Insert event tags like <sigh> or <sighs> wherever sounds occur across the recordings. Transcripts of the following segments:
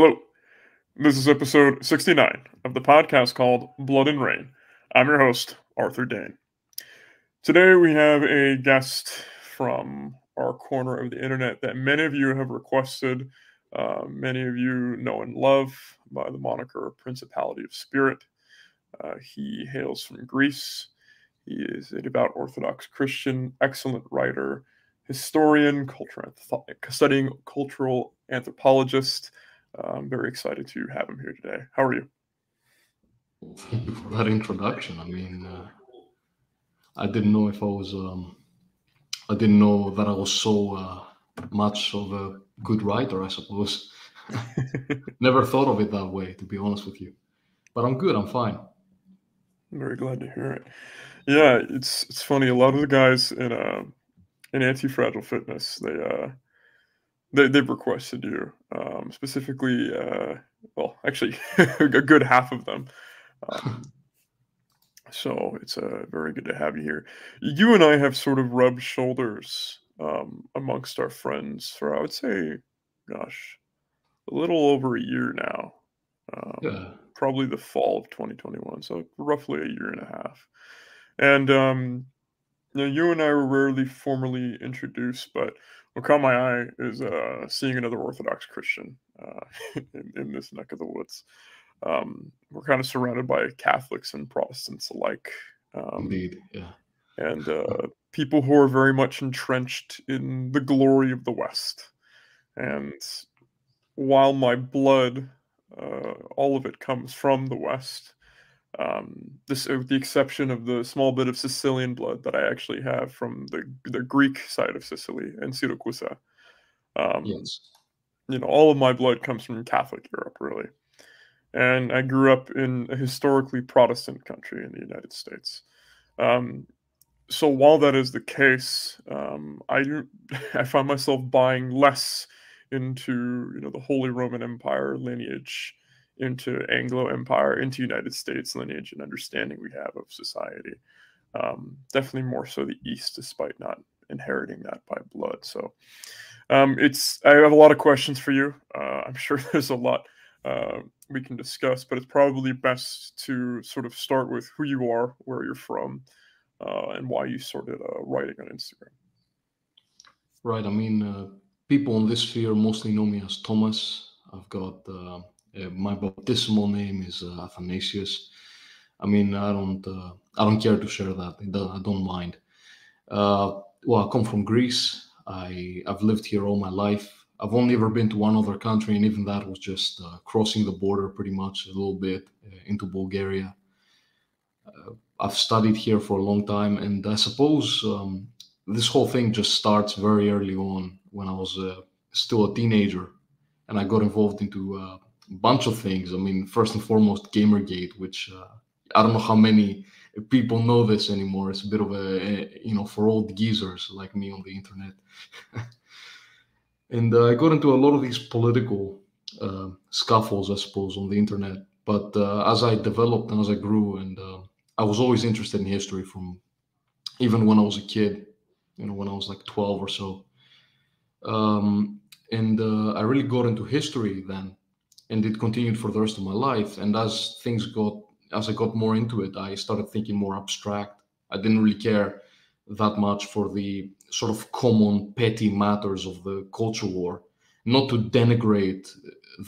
Hello. This is episode 69 of the podcast called Blood and Rain. I'm your host, Arthur Dane. Today we have a guest from our corner of the internet that many of you have requested. Uh, many of you know and love by the moniker Principality of Spirit. Uh, he hails from Greece. He is a devout Orthodox Christian, excellent writer, historian, studying cultural anthropologist. I'm very excited to have him here today. How are you? Thank you for that introduction. I mean, uh, I didn't know if I was, um, I didn't know that I was so uh, much of a good writer, I suppose. <laughs> Never thought of it that way, to be honest with you. But I'm good, I'm fine. I'm very glad to hear it. Yeah, it's it's funny. A lot of the guys in uh in anti fragile fitness, they uh they they've requested you um, specifically. Uh, well, actually, <laughs> a good half of them. Um, <laughs> so it's uh, very good to have you here. You and I have sort of rubbed shoulders um, amongst our friends for I would say, gosh, a little over a year now. Um, yeah. Probably the fall of 2021, so roughly a year and a half. And um, you, know, you and I were rarely formally introduced, but what caught my eye is uh, seeing another Orthodox Christian uh, <laughs> in, in, this neck of the woods. Um, we're kind of surrounded by Catholics and Protestants alike. Um, Indeed, yeah. And <laughs> uh, people who are very much entrenched in the glory of the West. And while my blood, uh, all of it comes from the West, um, this, with the exception of the small bit of Sicilian blood that I actually have from the the Greek side of Sicily and Siracusa. Um, yes. You know, all of my blood comes from Catholic Europe, really. And I grew up in a historically Protestant country in the United States. Um, so while that is the case, um, I <laughs> I find myself buying less into you know the Holy Roman Empire lineage into Anglo Empire, into United States lineage and understanding we have of society. Um, definitely more so the East, despite not inheriting that by blood. So um, it's I have a lot of questions for you. Uh, I'm <laughs> sure there's a lot uh, we can discuss, but it's probably best to sort of start with who you are, where you're from, uh, and why you started uh, writing on Instagram. Right. I mean, uh, people on this sphere mostly know me as Thomas. I've got uh, uh, my baptismal name is uh, Athanasius. I mean, I don't, uh, I don't care to share that. I don't mind. well, I come from Greece. I, I've lived here all my life. I've only ever been to one other country, and even that was just uh, crossing the border pretty much a little bit uh, into Bulgaria. Uh, I've studied here for a long time, and I suppose um, this whole thing just starts very early on when I was still a teenager, and I got involved into bunch of things. I mean, first and foremost, Gamergate, which uh, I don't know how many people know this anymore. It's a bit of a, you know for old geezers like me on the internet. <laughs> and uh, I got into a lot of these political uh, scuffles, I suppose, on the internet. But uh, as I developed and as I grew, and uh, I was always interested in history from even when I was a kid. You know, when I was like twelve or so. Um, and uh, I really got into history then and it continued for the rest of my life. And as things got, as I got more into it, I started thinking more abstract. I didn't really care that much for the sort of common petty matters of the culture war. Not to denigrate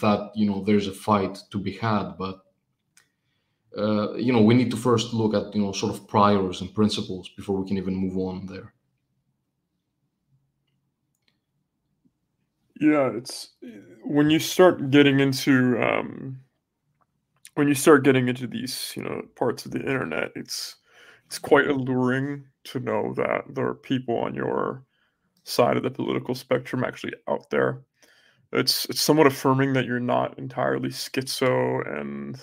that you know there's a fight to be had, but uh, you know we need to first look at you know sort of priors and principles before we can even move on there. Yeah, it's when you start getting into um, when you start getting into these, you know, parts of the internet, it's it's quite alluring to know that there are people on your side of the political spectrum actually out there. It's it's somewhat affirming that you're not entirely schizo and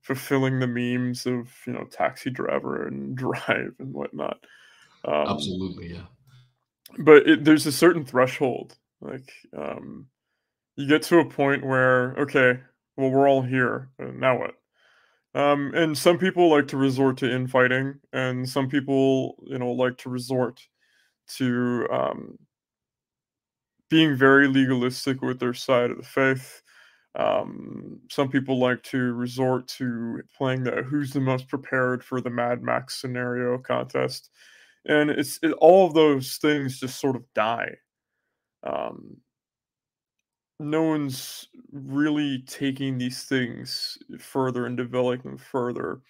fulfilling the memes of you know taxi driver and <laughs> drive and whatnot. Um, Absolutely, yeah. But it, there's a certain threshold like, um, you get to a point where, okay, well, we're all here. now what? Um, and some people like to resort to infighting, and some people, you know, like to resort to um, being very legalistic with their side of the faith. Um, some people like to resort to playing the who's the most prepared for the Mad Max scenario contest, and it's it, all of those things just sort of die. Um, no one's really taking these things further and developing them further,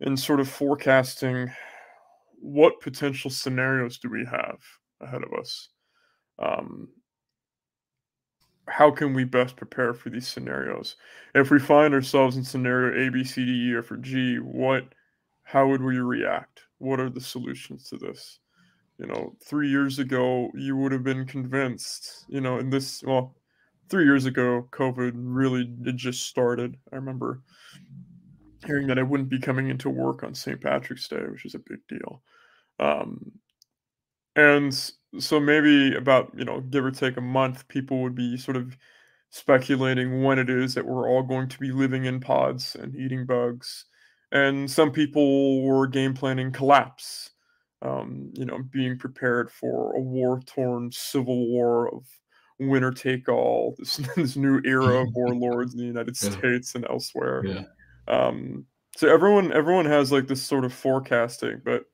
and sort of forecasting what potential scenarios do we have ahead of us. Um, how can we best prepare for these scenarios? If we find ourselves in scenario A, B, C, D, E, or for G, what, how would we react? What are the solutions to this? You know, three years ago, you would have been convinced, you know, in this, well, three years ago, COVID really it just started. I remember hearing that I wouldn't be coming into work on St. Patrick's Day, which is a big deal. Um, and so maybe about, you know, give or take a month, people would be sort of speculating when it is that we're all going to be living in pods and eating bugs. And some people were game planning collapse, um, you know, being prepared for a war torn civil war of winner take all, <laughs> this, this new era of <laughs> warlords in the United yeah. States and elsewhere. Yeah. Um, so everyone everyone has like this sort of forecasting, but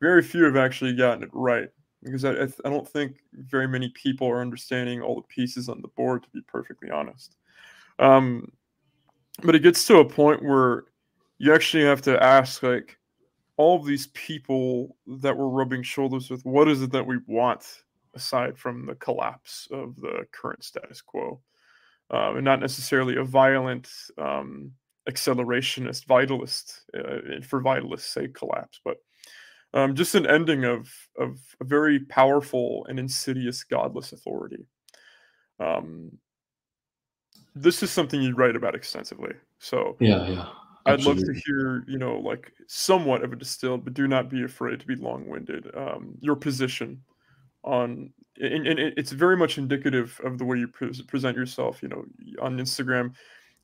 very few have actually gotten it right because I, I, I, don't think very many people are understanding all the pieces on the board, to be perfectly honest. Um, but it gets to a point where you actually have to ask, like, all of these people that we're rubbing shoulders with, what is it that we want aside from the collapse of the current status quo? Um, and not necessarily a violent um, accelerationist vitalist, uh, for vitalists sake collapse, but um, just an ending of of a very powerful and insidious godless authority. Um, this is something you write about extensively. So yeah, yeah. I'd love to hear, you know, like somewhat of a distilled, but do not be afraid to be long-winded. Um, your position on, and, and, it's very much indicative of the way you pre- present yourself. You know, on Instagram,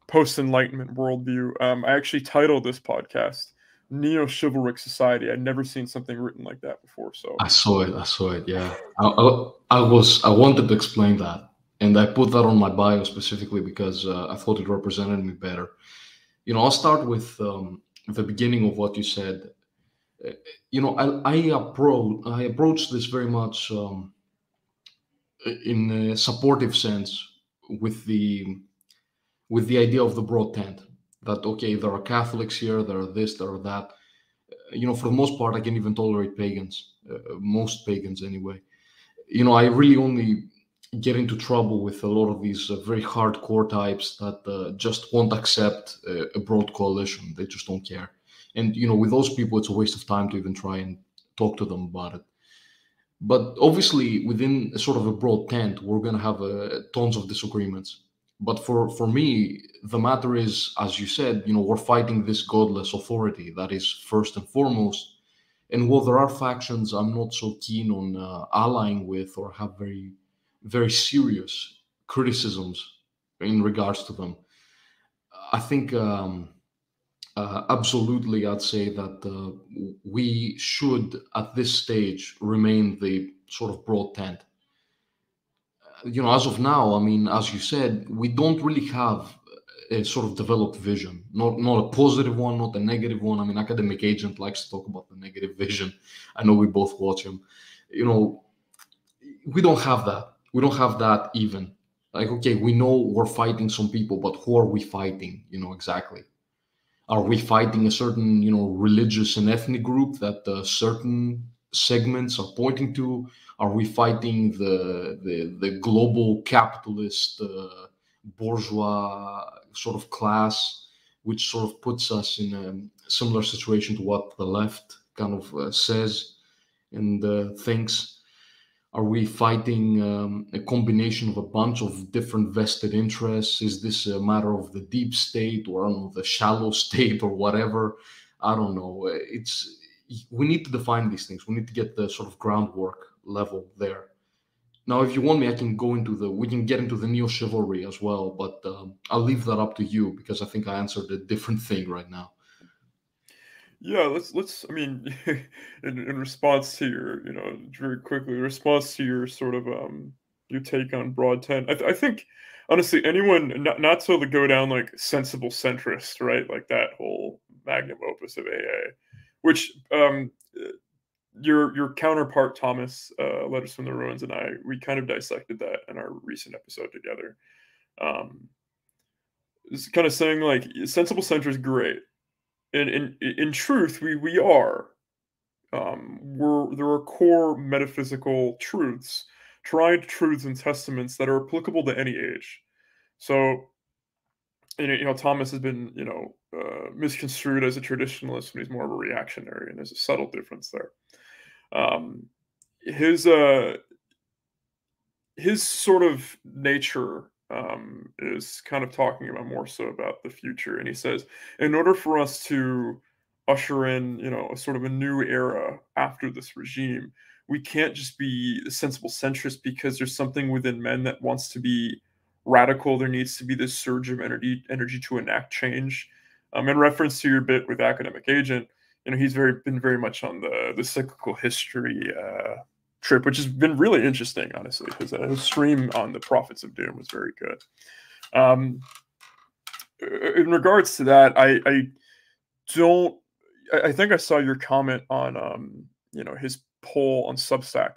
post Enlightenment worldview. Um, I actually titled this podcast neo chivalric society. I'd never seen something written like that before. So I saw it. I saw it. Yeah, I, I, I was I wanted to explain that, and I put that on my bio specifically because uh, I thought it represented me better. You know, I'll start with um, the beginning of what you said. You know, I I approach I approach this very much um, in a supportive sense with the with the idea of the broad tent that okay there are catholics here there are this there are that you know for the most part i can even tolerate pagans uh, most pagans anyway you know i really only get into trouble with a lot of these uh, very hardcore types that uh, just won't accept uh, a broad coalition. They just don't care. And you know with those people it's a waste of time to even try and talk to them about it. But obviously within a sort of a broad tent we're going to have uh, tons of disagreements. But for for me the matter is as you said you know we're fighting this godless authority that is first and foremost. And while there are factions i'm not so keen on uh, allying with or have very very serious criticisms in regards to them i think um, uh, absolutely i'd say that uh, we should at this stage remain the sort of broad tent you know, as of now, I mean, as you said, we don't really have a sort of developed vision, not not a positive one, not a negative one. I mean, academic agent likes to talk about the negative <laughs> vision. I know we both watch him. You know, we don't have that. We don't have that even. Like, okay, we know we're fighting some people, but who are we fighting? You know, exactly. Are we fighting a certain, you know, religious and ethnic group that uh, certain segments are pointing to? Are we fighting the the, the global capitalist uh, bourgeois sort of class, which sort of puts us in a similar situation to what the left kind of uh, says and uh, thinks? Are we fighting um, a combination of a bunch of different vested interests? Is this a matter of the deep state or know, the shallow <laughs> state or whatever? I don't know. It's we need to define these things. We need to get the sort of groundwork level there. Now, if you want me, I can go into the we can get into the neo chivalry as well, but um, I'll leave that up to you because I think I answered a different thing right now. Yeah, let's let's. I mean, <laughs> in, in response to your, you know, very quickly, response to your sort of um your take on broad tent, I, th- I think honestly, anyone not, not to go down like sensible centrist, right? Like that whole magnum opus of AA, which um, your your counterpart Thomas, uh, Letters from the Ruins, and I, we kind of dissected that in our recent episode together. Um, kind of saying like sensible center is great, and in in truth, we we are. Um, we're there are core metaphysical truths, tried truths and testaments that are applicable to any age. So, you know, Thomas has been you know uh, misconstrued as a traditionalist when he's more of a reactionary, and there's a subtle difference there. Um, his uh, his sort of nature um, is kind of talking about more so about the future, and he says, in order for us to usher in, you know, a sort of a new era after this regime, we can't just be sensible centrist because there's something within men that wants to be radical. There needs to be this surge of energy energy to enact change. Um, in reference to your bit with academic agent, you know, he's very been very much on the the cyclical history uh, trip, which has been really interesting, honestly, because his stream on the Prophets of Doom was very good. Um, in regards to that, I, I don't. I, think I saw your comment on, um, you know, his poll on Substack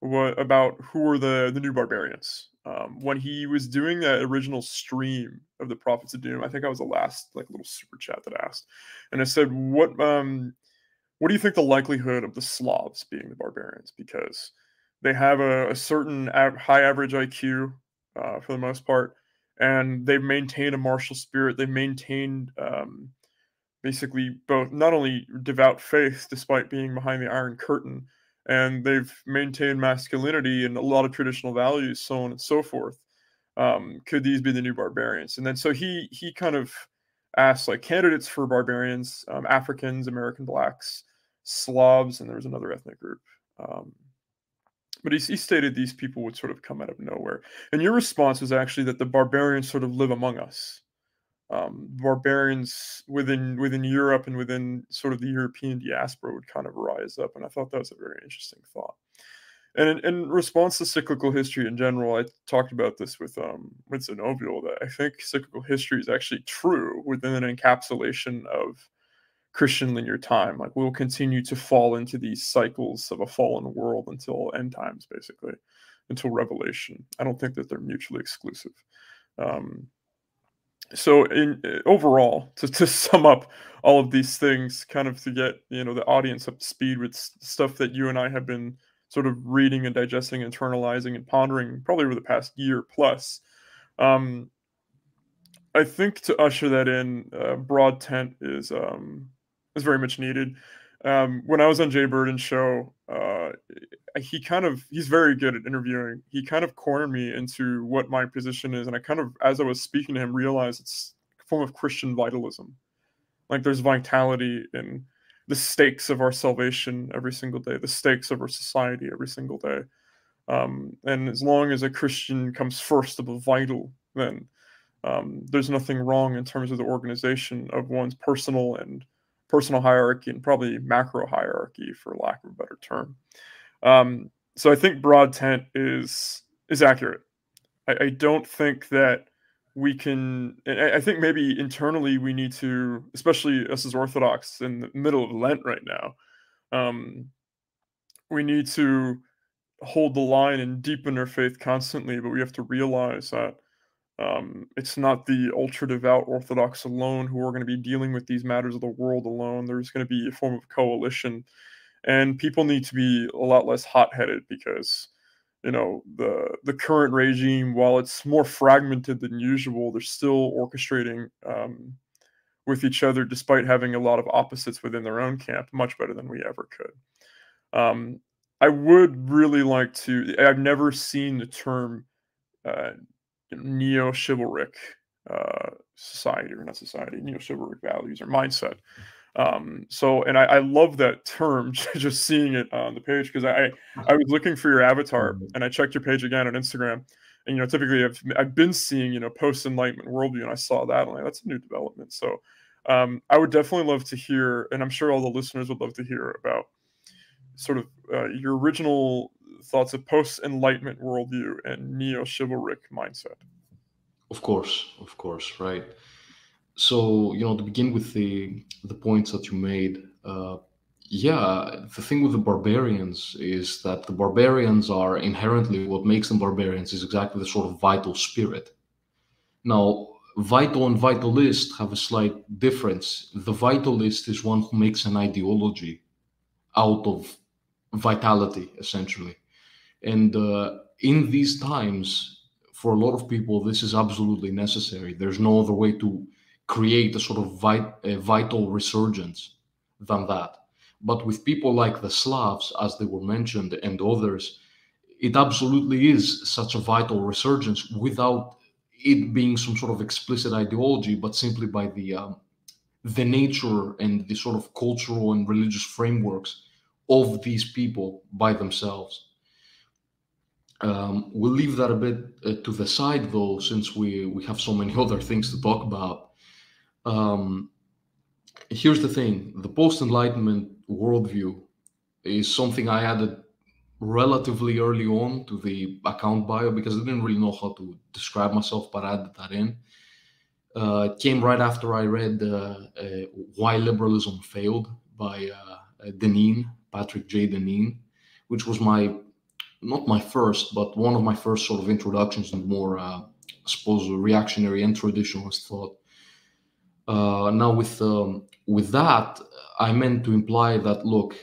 what, about who are the the new barbarians um, when he was doing that original stream of the Prophets of Doom, I think I was the last like little super chat that asked, and I said, "What um, what do you think the likelihood of the Slavs being the barbarians? Because they have a, a certain high average IQ uh, for the most part, and they've maintained a martial spirit. They've maintained um, basically both not only devout faith despite being behind the Iron Curtain." and they've maintained masculinity and a lot of traditional values, so on and so forth. Um, could these be the new barbarians? And then so he he kind of asked like candidates for barbarians, um, Africans, American blacks, Slavs, and there was another ethnic group. Um, but he, he stated these people would sort of come out of nowhere. And your response was actually that the barbarians sort of live among us um, barbarians within within Europe and within sort of the European diaspora would kind of rise up, and I thought that was a very interesting thought. And in, in response to cyclical history in general, I talked about this with um, with Zenobial that I think cyclical history is actually true within an encapsulation of Christian linear time. Like we'll continue to fall into these cycles of a fallen world until end times, basically, until Revelation. I don't think that they're mutually exclusive. Um, so in overall to, to sum up all of these things kind of to get you know the audience up to speed with stuff that you and i have been sort of reading and digesting internalizing and pondering probably over the past year plus um, i think to usher that in uh, broad tent is um, is very much needed um, when I was on Jay Burden's show, uh, he kind of he's very good at interviewing. He kind of cornered me into what my position is, and I kind of, as I was speaking to him, realized it's a form of Christian vitalism. Like there's vitality in the stakes of our salvation every single day, the stakes of our society every single day. Um, and as long as a Christian comes first above vital, then um, there's nothing wrong in terms of the organization of one's personal and personal hierarchy and probably macro hierarchy, for lack of a better term. Um, so I think broad tent is is accurate. I, I don't think that we can. I, I think maybe internally we need to, especially us as Orthodox in the middle of Lent right now, um, we need to hold the line and deepen our faith constantly. But we have to realize that um, it's not the ultra devout Orthodox alone who are going to be dealing with these matters of the world alone. There's going to be a form of coalition, and people need to be a lot less hot headed because you know the the current regime, while it's more fragmented than usual, they're still orchestrating um, with each other, despite having a lot of opposites within their own camp, much better than we ever could. Um, I would really like to. I've never seen the term uh, neo chivalric uh, society or not society, neo chivalric values or mindset. Um, so, and I, I love that term, <laughs> just seeing it on the page because I I was looking for your avatar mm-hmm. and I checked your page again on Instagram. And you know, typically I've I've been seeing you know post enlightenment worldview, and I saw that, and like that's a new development. So, um, I would definitely love to hear, and I'm sure all the listeners would love to hear about sort of uh, your original thoughts of post enlightenment worldview and neo chivalric mindset. Of course, of course, right. So you know, to begin with the the points that you made, uh, yeah, the thing with the barbarians is that the barbarians are inherently what makes them barbarians is exactly the sort of vital spirit. Now, vital and vitalist have a slight difference. The vitalist is one who makes an ideology out of vitality, essentially. And uh, in these times, for a lot of people, this is absolutely necessary. There's no other way to create a sort of vit- a vital resurgence than that. But with people like the Slavs, as they were mentioned, and others, it absolutely is such a vital resurgence without it being some sort of explicit ideology, but simply by the um, the nature and the sort of cultural and religious frameworks of these people by themselves. Um, we'll leave that a bit uh, to the side, though, since we we have so many <laughs> other things to talk about. Um, here's the thing: the post-enlightenment worldview is something I added relatively early on to the account bio because I didn't really know how to describe myself, but I added that in. Uh, it came right after I read uh, uh, Why Liberalism Failed by uh, Deneen, Patrick J. Deneen, which was my, not my first, but one of my first sort of introductions and more, uh, I suppose, reactionary and traditionalist thought. Uh, now, with um, with that, I meant to imply that look,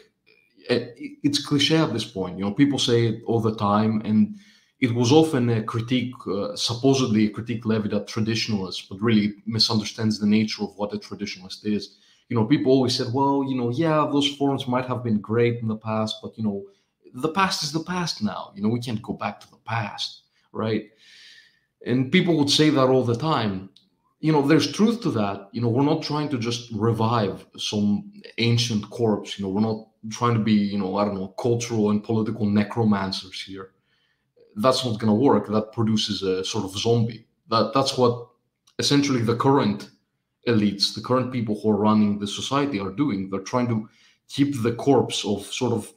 it's cliche at this point. You know, people say it all the time, and it was often a critique, uh, supposedly a critique levied at traditionalists, but really misunderstands the nature of what a traditionalist is. You know, people always said, well, you know, yeah, those forms might have been great in the past, but you know, the past is the past now. You know, we can't go back to the past, right? And people would say that all the time. You know, there's truth to that. You know, we're not trying to just revive some ancient corpse. You know, we're not trying to be, you know, I don't know, cultural and political necromancers here. That's not going to work. That produces a sort of zombie. That that's what essentially the current elites, the current people who are running the society are doing. They're trying to keep the corpse of sort of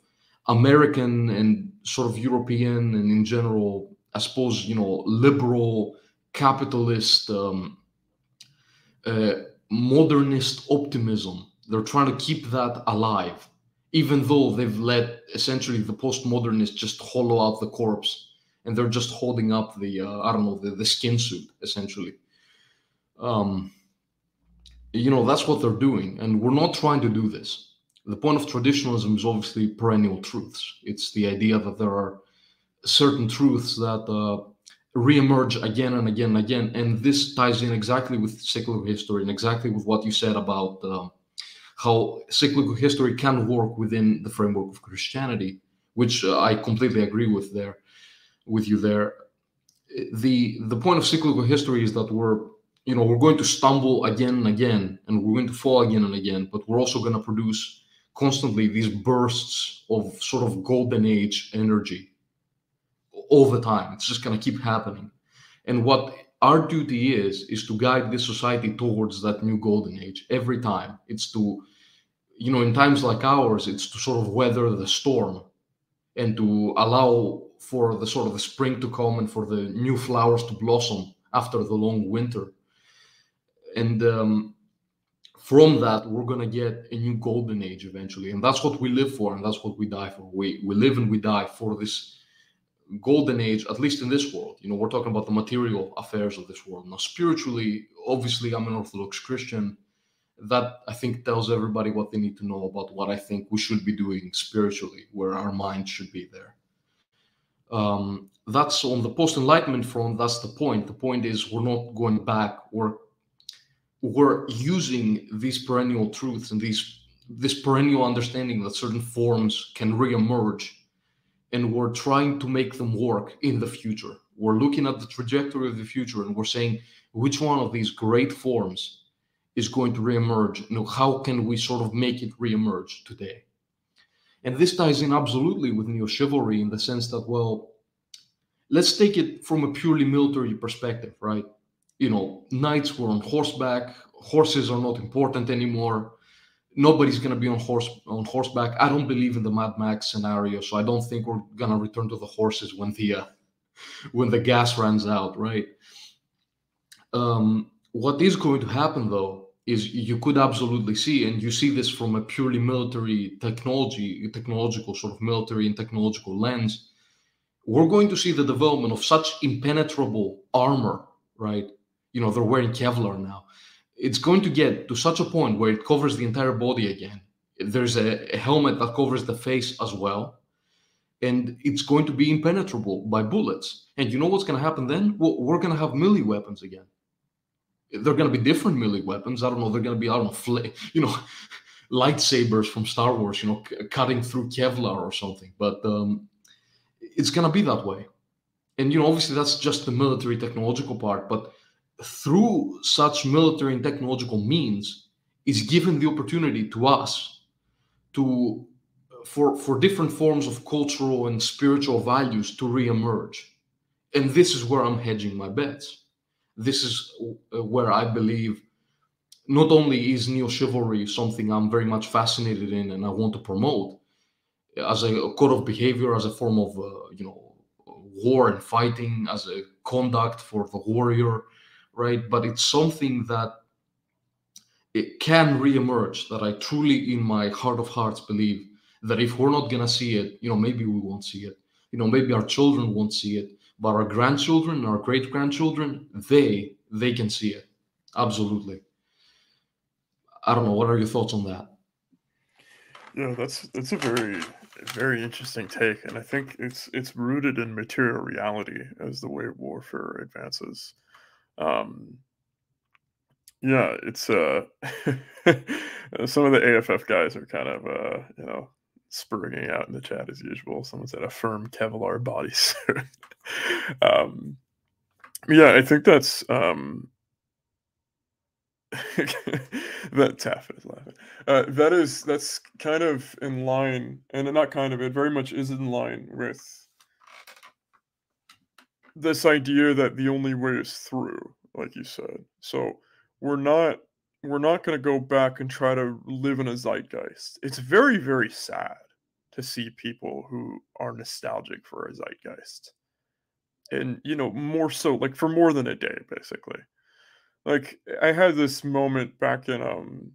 American and sort of European and in general, I suppose, you know, liberal, capitalist, um, uh, modernist optimism. They're trying to keep that alive even though they've let essentially the postmodernists just hollow out the corpse and they're just holding up the uh, I don't know the, the skin suit essentially. Um, you know that's what they're doing, and we're not trying to do this. The point of traditionalism is obviously perennial truths. It's the idea that there are certain truths that uh, reemerge again and again and again, and this ties in exactly with cyclical history and exactly with what you said about. Uh, how cyclical history can work within the framework of Christianity, which uh, I completely agree with there, with you there. The the point of cyclical history is that we're you know we're going to stumble again and again, and we're going to fall again and again, but we're also going to produce constantly these bursts of sort of golden age energy all the time. It's just going to keep happening, and what our duty is is to guide this society towards that new golden age every time. It's to you know in times like ours it's to sort of weather the storm and to allow for the sort of the spring to come and for the new flowers to blossom after the long winter. And um, from that we're going to get a new golden age eventually and that's what we live for and that's what we die for we we live and we die for this golden age, at least in this world. You know, we're talking about the material affairs of this world. Now, spiritually, obviously, I'm an Orthodox Christian. That I think tells everybody what they need to know about what I think we should be doing spiritually, where our mind should be there. Um, that's on the post enlightenment front. That's the point. The point is, we're not going back. We're we're using these perennial truths and these this perennial understanding that certain forms can reemerge and we're trying to make them work in the future. We're looking at the trajectory of the future and we're saying which one of these great forms is going to reemerge. You know, how can we sort of make it reemerge today? And this ties in absolutely with neo chivalry in the sense that, well, let's take it from a purely military perspective, right? You know, knights were on horseback, horses are not important anymore nobody's going to be on horse on horseback. I don't believe in the Mad Max scenario, so I don't think we're going to return to the horses when the uh, when the gas runs out, right? Um, what is going to happen though is you could absolutely see, and you see this from a purely military technology, technological sort of military and technological lens. We're going to see the development of such impenetrable armor, right? You know, they're wearing Kevlar now. It's going to get to such a point where it covers the entire body again. There's a, a helmet that covers the face as well. And it's going to be impenetrable by bullets. And you know what's going to happen then? Well, we're going to have melee weapons again they're going to be different melee weapons. I don't know. They're going to be I don't know, fl- you know, <laughs> lightsabers from Star Wars, you know, c- cutting through Kevlar or something. But um, it's going to be that way. And you know, obviously, that's just the military technological part. But through such military and technological means, is given the opportunity to us to for for different forms of cultural and spiritual values to reemerge. And this is where I'm hedging my bets this is uh, where I believe not only is neo chivalry something I'm very much fascinated in and I want to promote as a code of behavior, as a form of uh, you know war and fighting, as a conduct for the warrior, right? But it's something that it can reemerge. That I truly, in my heart of hearts, believe that if we're not gonna see it, you know, maybe we won't see it. You know, maybe our children won't see it but our grandchildren our great grandchildren they they can see it absolutely i don't know what are your thoughts on that yeah that's that's a very very interesting take and i think it's it's rooted in material reality as the way warfare advances um yeah it's uh <laughs> some of the aff guys are kind of uh you know spurring out in the chat as usual. Someone said a firm Kevlar bodysuit. <laughs> um, yeah, I think that's um, <laughs> that Taff is laughing. Uh, that is that's kind of in line, and not kind of. It very much is in line with this idea that the only way is through, like you said. So we're not we're not going to go back and try to live in a zeitgeist. It's very, very sad to see people who are nostalgic for a zeitgeist. And, you know, more so, like for more than a day, basically. Like, I had this moment back in, um,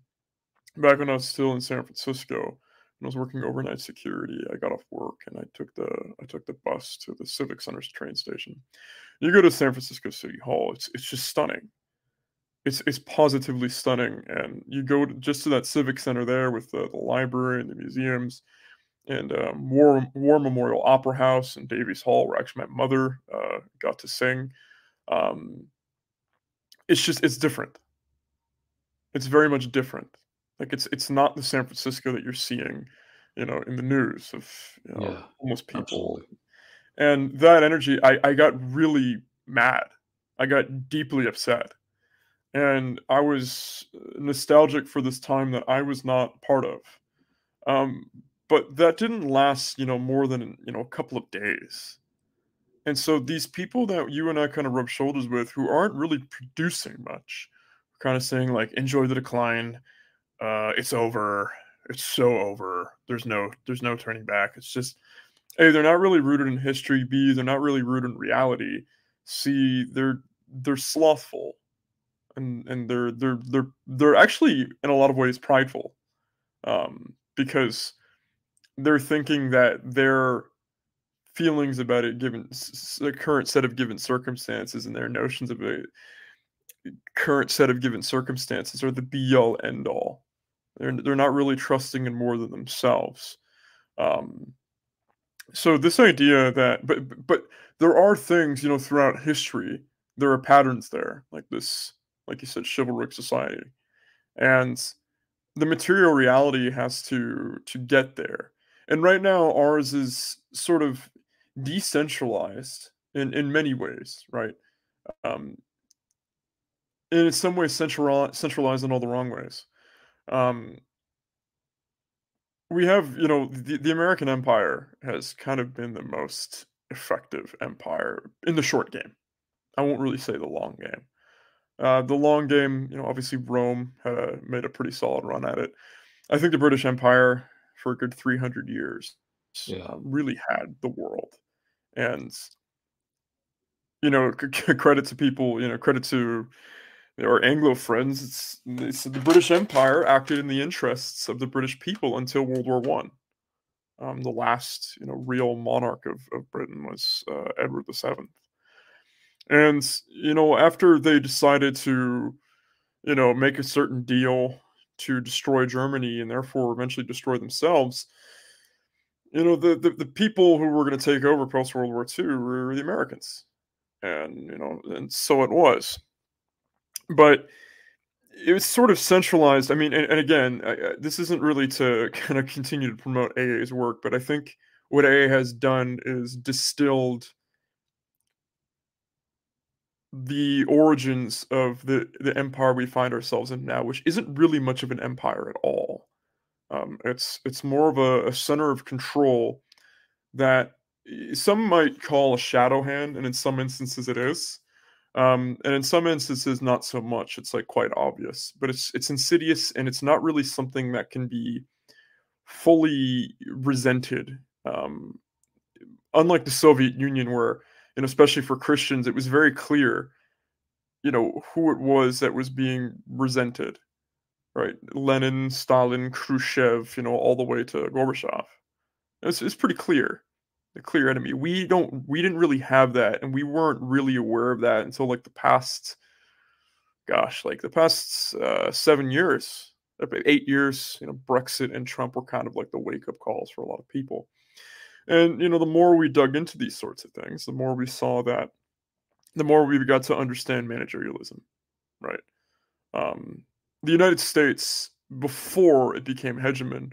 back when I was still in San Francisco, I was working overnight security, I got off work and I took the I took the bus to the Civic Center's train station. You go to San Francisco City Hall, it's it's just stunning it's it's positively stunning. And you go to, just to that civic center there with the, the library and the museums and um, War War Memorial Opera House and Davies Hall, where actually my mother uh, got to sing. Um, it's just it's different. It's very much different. Like it's it's not the San Francisco that you're seeing, you know, in the news of you know, yeah, almost people. Absolutely. And that energy, I I got really mad. I got deeply upset and I was nostalgic for this time that I was not part of. Um, but that didn't last, you know, more than you know a couple of days. And so these people that you and I kind of rub shoulders with, who aren't really producing much, kind of saying like, "Enjoy the decline. Uh, it's over. It's so over. There's no, there's no turning back. It's just." A, they're not really rooted in history. B, they're not really rooted in reality. C, they're they're slothful and and they're they're they're they're actually in a lot of ways prideful um, because they're thinking that their feelings about it given the current set of given circumstances and their notions of a current set of given circumstances are the be all end all they're, they're not really trusting in more than themselves um, so this idea that but but there are things you know throughout history there are patterns there like this like you said, chivalric society. And the material reality has to to get there. And right now ours is sort of decentralized in, in many ways, right? Um, and in some ways central, centralized in all the wrong ways. Um, we have, you know, the, the American empire has kind of been the most effective empire in the short game. I won't really say the long game. Uh, the long game, you know, obviously Rome had a, made a pretty solid run at it. I think the British Empire, for a good 300 years, yeah. uh, really had the world. And you know, c- credit to people, you know, credit to our Anglo friends. It's, it's the British Empire acted in the interests of the British people until World War One. Um, the last, you know, real monarch of, of Britain was uh, Edward VII. And you know, after they decided to, you know, make a certain deal to destroy Germany and therefore eventually destroy themselves, you know, the the, the people who were going to take over post World War II were the Americans, and you know, and so it was. But it was sort of centralized. I mean, and, and again, I, this isn't really to <laughs> kind of continue to promote AA's work, but I think what AA has done is distilled the origins of the the empire we find ourselves in now, which isn't really much of an empire at all. Um, it's it's more of a, a, center of control that some might call a shadow hand, and in some instances it is, um, and in some instances not so much. It's like quite obvious, but it's it's insidious, and it's not really something that can be fully resented. Um, unlike the Soviet Union, where and especially for Christians, it was very clear, you know, who it was that was being resented, right? Lenin, Stalin, Khrushchev, you know, all the way to Gorbachev. It's, it's pretty clear, the clear enemy. We don't, we didn't really have that, and we weren't really aware of that until like the past, gosh, like the past uh, seven years, eight years. You know, Brexit and Trump were kind of like the wake up calls for a lot of people. And you know, the more we dug into these sorts of things, the more we saw that, the more we got to understand managerialism, right? Um, the United States before it became hegemon,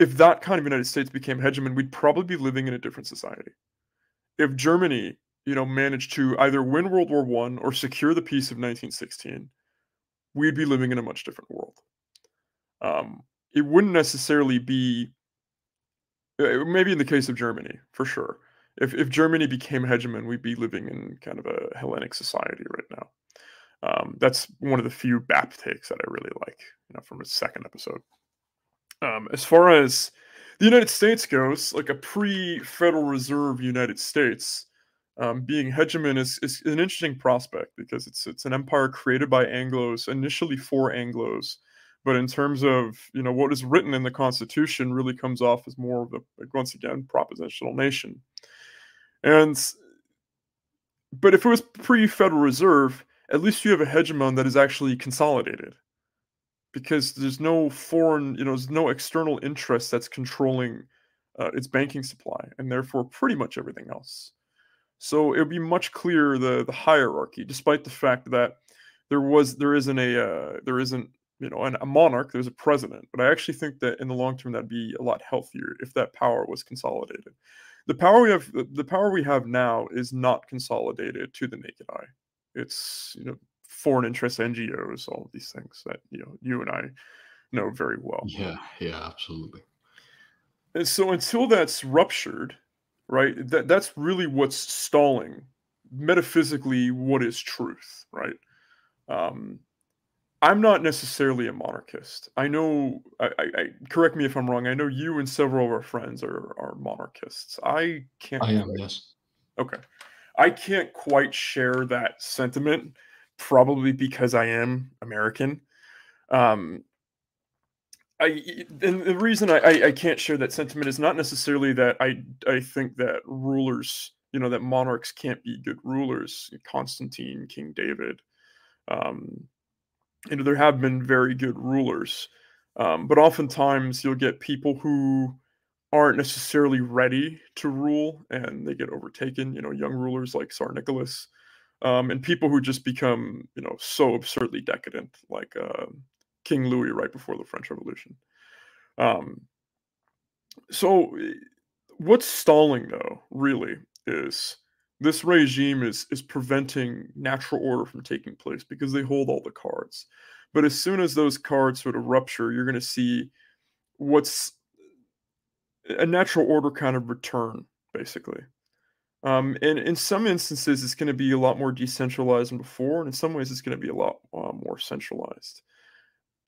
if that kind of United States became hegemon, we'd probably be living in a different society. If Germany, you know, managed to either win World War One or secure the peace of 1916, we'd be living in a much different world. Um, it wouldn't necessarily be uh, maybe in the case of Germany, for sure. If if Germany became hegemon, we'd be living in kind of a Hellenic society right now. Um, that's one of the few BAP takes that I really like, you know, from a second episode. Um, as far as the United States goes, like a pre-Federal Reserve United States, um, being hegemon is, is an interesting prospect because it's it's an empire created by Anglo's, initially for Anglo's, but in terms of you know what is written in the Constitution, really comes off as more of a like, once again propositional nation. And but if it was pre-Federal Reserve, at least you have a hegemon that is actually consolidated, because there's no foreign, you know, there's no external interest that's controlling uh, its banking supply, and therefore pretty much everything else. So it would be much clearer the the hierarchy, despite the fact that there was there isn't a uh, there isn't you know, and a monarch, there's a president. But I actually think that in the long term, that'd be a lot healthier if that power was consolidated. The power we have, the power we have now, is not consolidated to the naked eye. It's you know, foreign interest NGOs, all of these things that you know you and I know very well. Yeah, yeah, absolutely. And so until that's ruptured, right, that that's really what's stalling metaphysically what is truth, right? Um, I'm not necessarily a monarchist. I know. I, I, I, correct me if I'm wrong. I know you and several of our friends are are monarchists. I can't. I am. Quite, yes. Okay. I can't quite share that sentiment, probably because I am American. Um, I and the reason I, I, I can't share that sentiment is not necessarily that I I think that rulers, you know, that monarchs can't be good rulers. Constantine, King David. Um, you know there have been very good rulers um, but oftentimes you'll get people who aren't necessarily ready to rule and they get overtaken you know young rulers like tsar nicholas um, and people who just become you know so absurdly decadent like uh, king louis right before the french revolution um, so what's stalling though really is this regime is is preventing natural order from taking place because they hold all the cards. But as soon as those cards sort of rupture, you're going to see what's a natural order kind of return, basically. Um, and in some instances, it's going to be a lot more decentralized than before, and in some ways, it's going to be a lot uh, more centralized.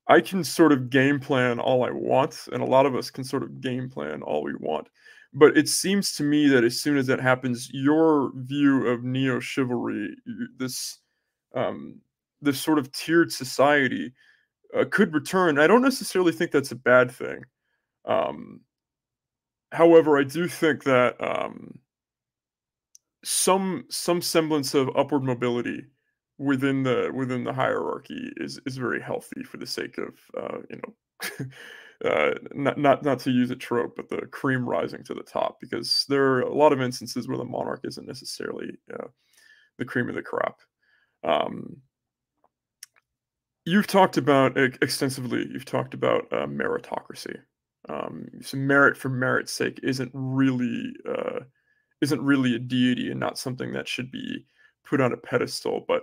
I can sort of game plan all I want, and a lot of us can sort of game plan all we want. but it seems to me that as soon as that happens, your view of neo chivalry, this um, this sort of tiered society, uh, could return. I don't necessarily think that's a bad thing. Um, however, I do think that um, some some semblance of upward mobility within the within the hierarchy is is very healthy for the sake of uh, you know <laughs> uh, not not not to use a trope, but the cream rising to the top, because there are a lot of instances where the monarch isn't necessarily uh, the cream of the crop. Um, you've talked about extensively. You've talked about uh, meritocracy. Um, so merit for merit's sake isn't really uh, isn't really a deity and not something that should be put on a pedestal. But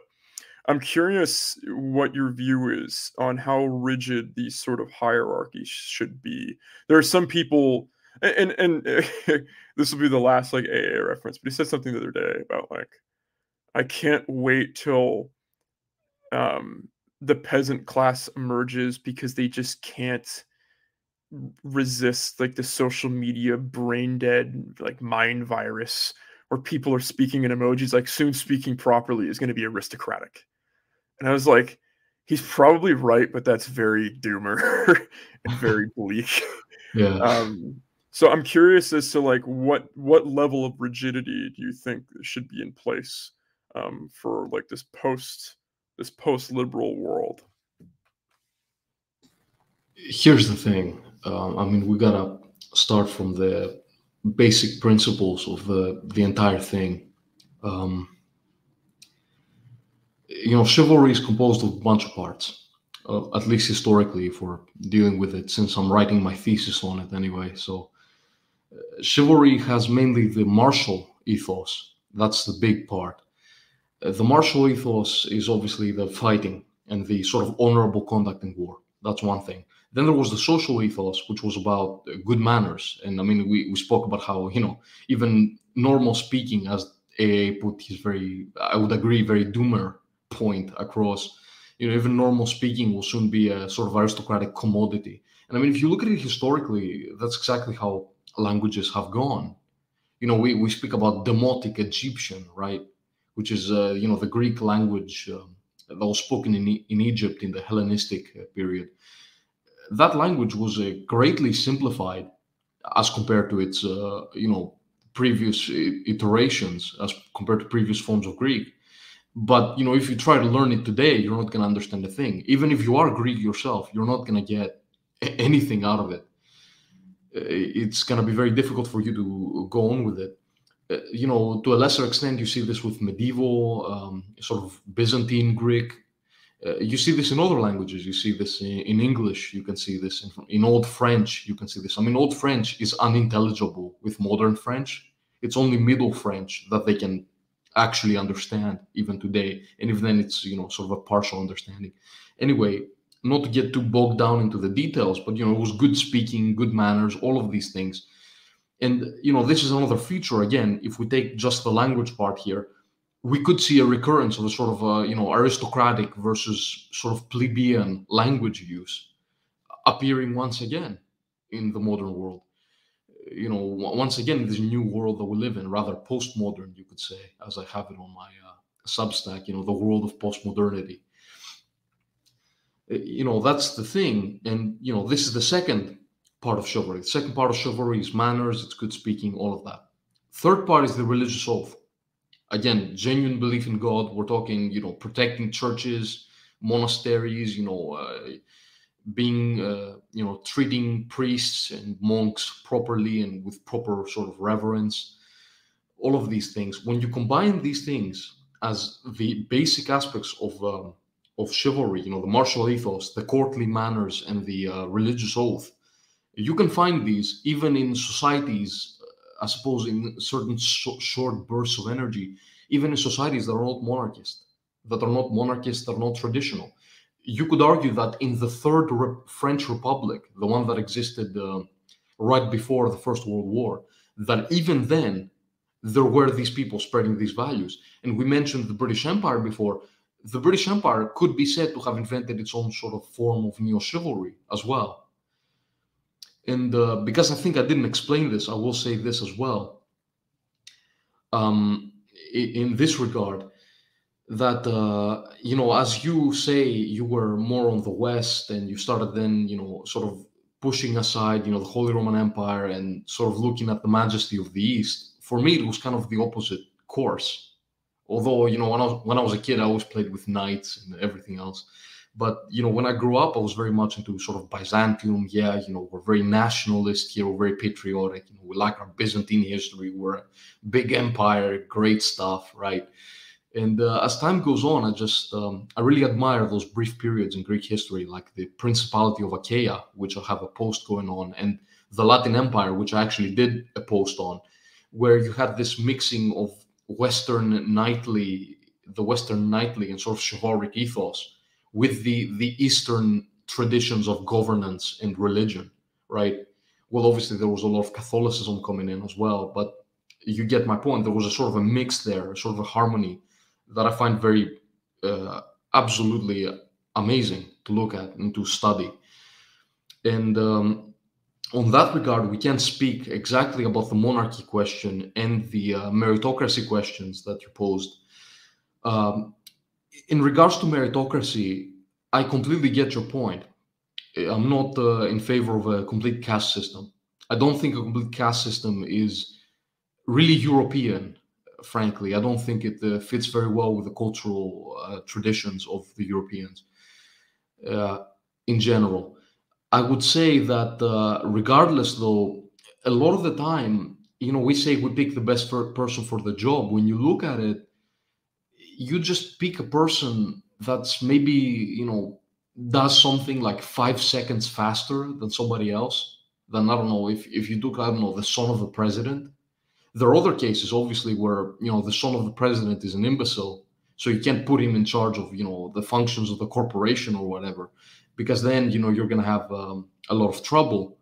I'm curious what your view is on how rigid these sort of hierarchies should be. There are some people, and and, and <laughs> this will be the last like AA reference, but he said something the other day about like, I can't wait till um, the peasant class emerges because they just can't resist like the social media brain dead like mind virus where people are speaking in emojis like soon speaking properly is going to be aristocratic. And i was like he's probably right but that's very doomer <laughs> and very <laughs> bleak. Yeah. Um so i'm curious as to like what what level of rigidity do you think should be in place um for like this post this post liberal world? Here's the thing um, I mean, we gotta start from the basic principles of the the entire thing. Um, you know, chivalry is composed of a bunch of parts, uh, at least historically, if we're dealing with it, since I'm writing my thesis on it anyway. So, uh, chivalry has mainly the martial ethos. That's the big part. Uh, the martial ethos is obviously the fighting and the sort of honorable conduct in war. That's one thing. Then there was the social ethos, which was about good manners. And I mean, we, we spoke about how, you know, even normal speaking, as AA put his very, I would agree, very doomer point across, you know, even normal speaking will soon be a sort of aristocratic commodity. And I mean, if you look at it historically, that's exactly how languages have gone. You know, we, we speak about Demotic Egyptian, right? Which is, uh, you know, the Greek language uh, that was spoken in, in Egypt in the Hellenistic uh, period that language was uh, greatly simplified as compared to its uh, you know previous iterations as compared to previous forms of greek. But you know if you try to learn it today you're not going to understand a thing. Even if you are greek yourself you're not going to get anything out of it. Uh, it's going to be very difficult for you to go on with it. Uh, you know to a lesser extent you see this with medieval um, sort of byzantine greek uh, you see this in other languages. You see this in, in English. You can see this in, in, Old French. You can see this. I mean, Old French is unintelligible with modern French. It's only Middle French that they can actually understand even today. And even then, it's you know sort of a partial understanding. Anyway, not to get too bogged down into the details, but you know, it was good speaking, good manners, all of these things. And you know, this is another feature. Again, if we take just the language part here we could see a recurrence of a sort of a, you know aristocratic versus sort of plebeian language use appearing once again in the modern world. You know once again this new world that we live in rather postmodern you could say as i have it on my uh, substack you know the world of postmodernity. Uh, you know that's the thing and you know this is the second part of chivalry. The second part of chivalry is manners it's good speaking all of that. Third part is the religious oath again genuine belief in god. We're talking you know protecting churches monasteries you know uh, being uh, you know treating priests and monks properly and with proper sort of reverence. All of these things. When you combine these things as the basic aspects of um, of chivalry you know the martial ethos the courtly manners and the uh, religious oath you can find these even in societies I suppose, in certain sh- short bursts of energy, even in societies that are not monarchist, that are not monarchist, that are not traditional. You could argue that in the Third Re- French Republic, the one that existed uh, right before the First World War, that even then there were these people spreading these values. And we mentioned the British Empire before. The British Empire could be said to have invented its own sort of form of neo chivalry as well And uh, because I think I didn't explain this, I will say this as well. Um, in this regard, that uh, you know, as you say, you were more on the West, and you started then, you know, sort of pushing aside, you know, the Holy Roman Empire and sort of looking at the majesty of the East. For me, it was kind of the opposite course. Although, you know, when I was, when I was a kid, I always played with knights and everything else. But you know, when I grew up, I was very much into sort of Byzantium. Yeah, you know, we're very nationalist here, we're very patriotic. You know, we like our Byzantine history. We're a big empire, great stuff, right? And uh, as time goes on, I just um, I really admire those brief periods in Greek history, like the Principality of Achaia, which I have a post going on, and the Latin Empire, which I actually did a post on, where you had this mixing of Western knightly, the Western knightly and sort of chivalric ethos with the the Eastern traditions of governance and religion, right? Well, obviously there was a lot of Catholicism coming in as well, but you get my point. There was a sort of a mix there, a sort of a harmony that I find very uh, absolutely amazing to look at and to study. And um, on that regard, we can speak exactly about the monarchy question and the uh, meritocracy questions that you posed. Um, in regards to meritocracy, I completely get your point. I'm not uh, in favor of a complete caste system. I don't think a complete caste system is really European, frankly. I don't think it uh, fits very well with the cultural uh, traditions of the Europeans uh, in general. I would say that, uh, regardless, though, a lot of the time, you know, we say we pick the best person for the job. When you look at it, you just pick a person that's maybe you know does something like five seconds faster than somebody else then i don't know if, if you took i don't know the son of the president. There are other cases obviously where you know the son of the president is an imbecile so you can't put him in charge of you know the functions of the corporation or whatever because then you know you're going to have um, a lot of trouble.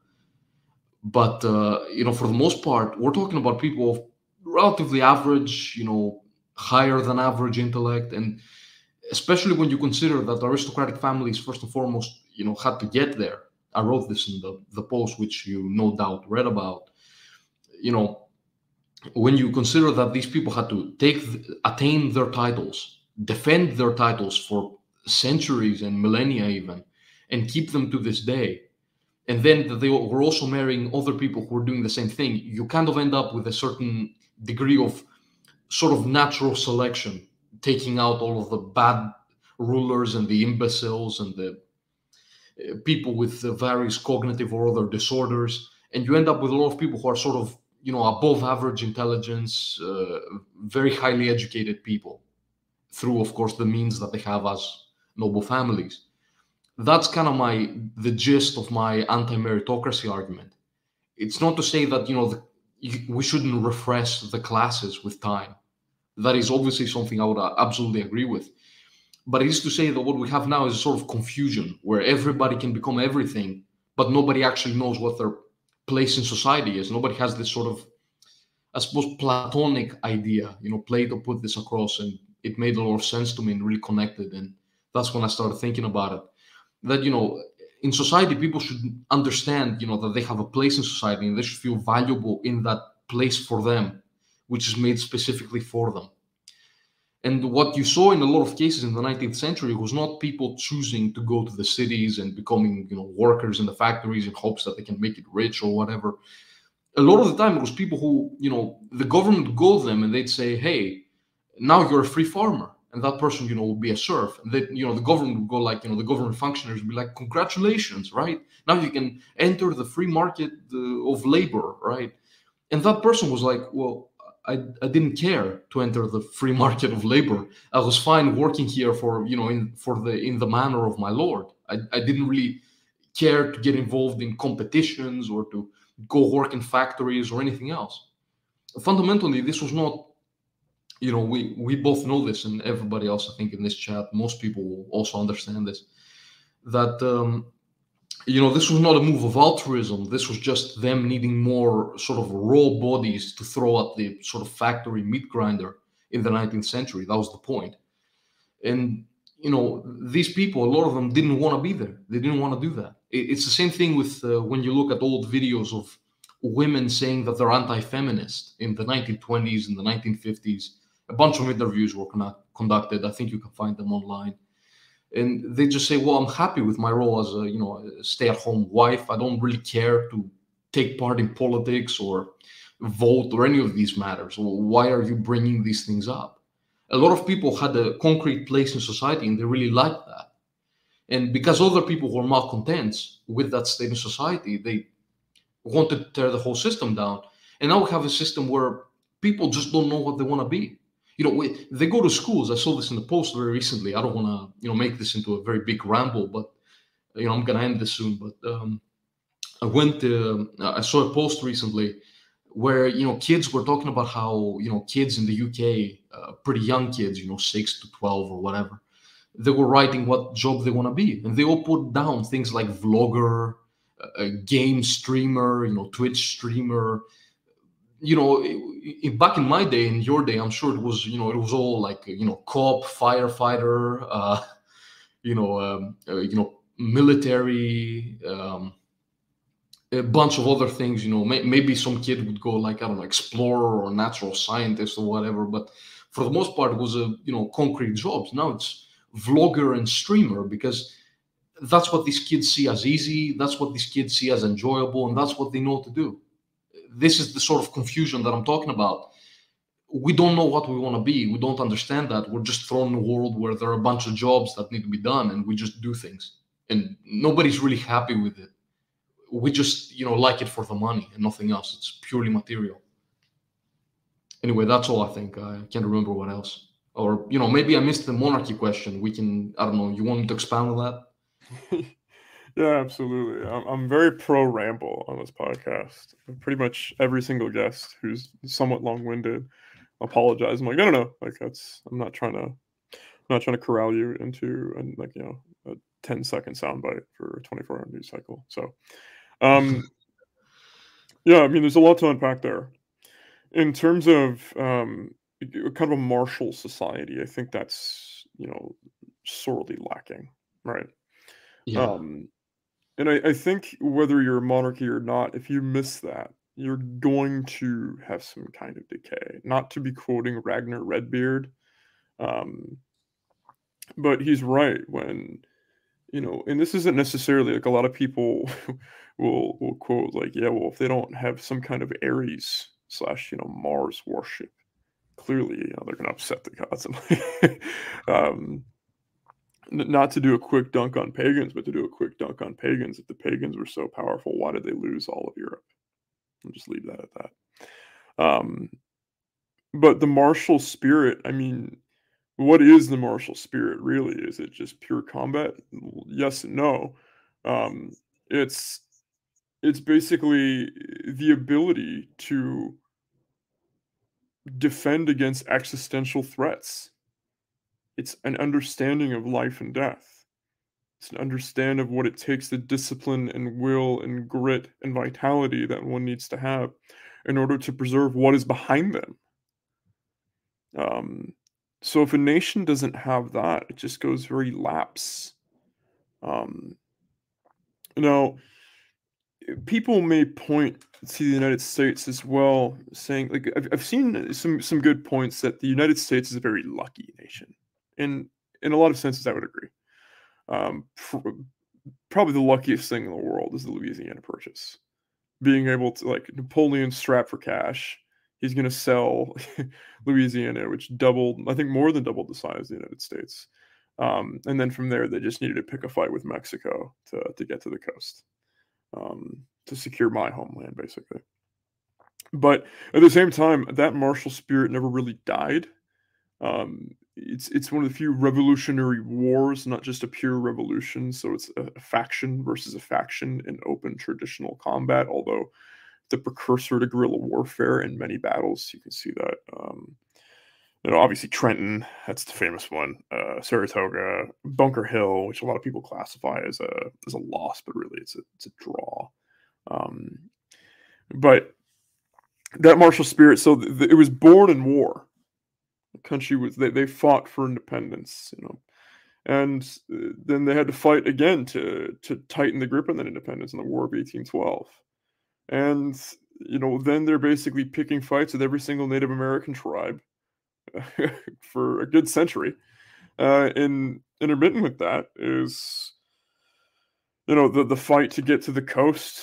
But uh, you know for the most part we're talking about people of relatively average you know higher than average intellect and especially when you consider that aristocratic families first and foremost you know had to get there. I wrote this in the, the post which you no doubt read about. You know when you consider that these people had to take attain their titles defend their titles for centuries and millennia even and keep them to this day and then they were also marrying other people who were doing the same thing you kind of end up with a certain degree of sort of natural selection, taking out all of the bad rulers and the imbeciles and the uh, people with the various cognitive or other disorders, and you end up with a lot of people who are sort of you know above average intelligence, uh, very highly educated people, through of course the means that they have as noble families. That's kind of my the gist of my anti-meritocracy argument. It's not to say that you know the, we shouldn't refresh the classes with time. That is obviously something I would uh, absolutely agree with. But it is to say that what we have now is a sort of confusion where everybody can become everything, but nobody actually knows what their place in society is. Nobody has this sort of, I suppose, Platonic idea. You know, Plato put this across and it made a lot of sense to me and really connected. And that's when I started thinking about it. That, you know, in society, people should understand, you know, that they have a place in society and they should feel valuable in that place for them, which is made specifically for them. And what you saw in a lot of cases in the 19th century was not people choosing to go to the cities and becoming, you know, workers in the factories in hopes that they can make it rich or whatever. A lot of the time, it was people who, you know, the government would go to them and they'd say, "Hey, now you're a free farmer." And that person, you know, would be a serf. And then, you know, the government would go like, you know, the government functionaries would be like, congratulations, right? Now you can enter the free market uh, of labor, right? And that person was like, well, I, I didn't care to enter the free <laughs> market of labor. I was fine working here for, you know, in for the in the manner of my lord. I, I didn't really care to get involved in competitions or to go work in factories or anything else. Fundamentally, this was not you know, we we both know this, and everybody else, I think, in this chat, most people will also understand this. That um, you know, this was not a move of altruism. This was just them needing more sort of raw bodies to throw at the sort of factory meat grinder in the 19th century. That was the point. And you know, these people, a lot of them didn't want to be there. They didn't want to do that. It's the same thing with uh, when you look at old videos of women saying that they're anti-feminist in the 1920s and the 1950s. A bunch of interviews were conducted. I think you can find them online, and they just say, "Well, I'm happy with my role as a you know a stay-at-home wife. I don't really care to take part in politics or vote or any of these matters. Why are you bringing these things up?" A lot of people had a concrete place in society, and they really liked that. And because other people were malcontents with that state in society, they wanted to tear the whole system down. And now we have a system where people just don't know what they want to be. You know, they go to schools. I saw this in the post very recently. I don't want to, you know, make this into a very big ramble, but you know, I'm gonna end this soon. But um, I went to, I saw a post recently where you know kids were talking about how you know kids in the UK, uh, pretty young kids, you know, six to twelve or whatever, they were writing what job they want to be, and they all put down things like vlogger, a game streamer, you know, Twitch streamer. You know, back in my day, in your day, I'm sure it was, you know, it was all like, you know, cop, firefighter, uh, <laughs> you know, um, uh, you know, military, um, a bunch of other things. You know, may, maybe some kid would go like, I don't know, explorer or natural scientist or whatever. But for the most part, it was a, you know, concrete jobs. Now it's vlogger and streamer because that's what these kids see as easy that's what these kids see as enjoyable and that's what they know to do this is the sort of confusion that i'm talking about. We don't know what we want to be. We don't understand that. We're just thrown in a world where there are a bunch of jobs that need to be done and we just do things. And nobody's really happy with it. We just you know like it for the money and nothing else. It's purely material. Anyway that's all i think. I can't remember what else. Or you know maybe i missed the monarchy question. We can i don't know you want me to expand on that <laughs> yeah, absolutely. I'm, I'm very pro ramble on this podcast. Pretty much every single guest who's somewhat long winded apologize. I'm like, I don't know. Like that's I'm not trying to I'm not trying to corral you into and like you know a 10 second soundbite for a 24 hour news cycle. So um <laughs> yeah, I mean there's a lot to unpack there. In terms of um kind of a martial society, I think that's you know sorely lacking, right? Yeah. Um, and I, I think whether you're a monarchy or not, if you miss that, you're going to have some kind of decay. Not to be quoting Ragnar Redbeard, um, but he's right when you know, and this isn't necessarily like a lot of people <laughs> will will quote like, yeah, well, if they don't have some kind of Ares slash you know Mars worship, clearly you know they're going to upset the gods. <laughs> um, not to do a quick dunk on pagans, but to do a quick dunk on pagans. If the pagans were so powerful, why did they lose all of Europe? I'll just leave that at that. Um, but the martial spirit, I mean, what is the martial spirit really? Is it just pure combat? Yes and no. Um, it's it's basically the ability to defend against existential threats it's an understanding of life and death. It's an understanding of what it takes the discipline and will and grit and vitality that one needs to have in order to preserve what is behind them. Um, so if a nation doesn't have that, it just goes very lapse. Um, now, people may point to the United States as well, saying like I've, I've seen some some good points that the United States is a very lucky nation in in a lot of senses, I would agree. Um, pr- probably the luckiest thing in the world is the Louisiana Purchase. Being able to like Napoleon strapped for cash, he's going to sell <laughs> Louisiana, which doubled, I think, more than doubled the size of the United States. Um, and then from there, they just needed to pick a fight with Mexico to to get to the coast, um, to secure my homeland, basically. But at the same time, that martial spirit never really died. Um, it's it's one of the few revolutionary wars, not just a pure revolution. So it's a, faction versus a faction in open traditional combat. Although the precursor to guerrilla warfare in many battles, you can see that. Um, you know, obviously Trenton, that's the famous one. Uh, Saratoga, Bunker Hill, which a lot of people classify as a as a loss, but really it's a it's a draw. Um, but that martial spirit, so th- th- it was born in war country was they, they fought for independence, you know. and uh, then they had to fight again to to tighten the grip on that independence in the War of 1812. And you know, then they're basically picking fights with every single Native American tribe <laughs> for a good century. Uh, and intermittent with that is, you know, the the fight to get to the coast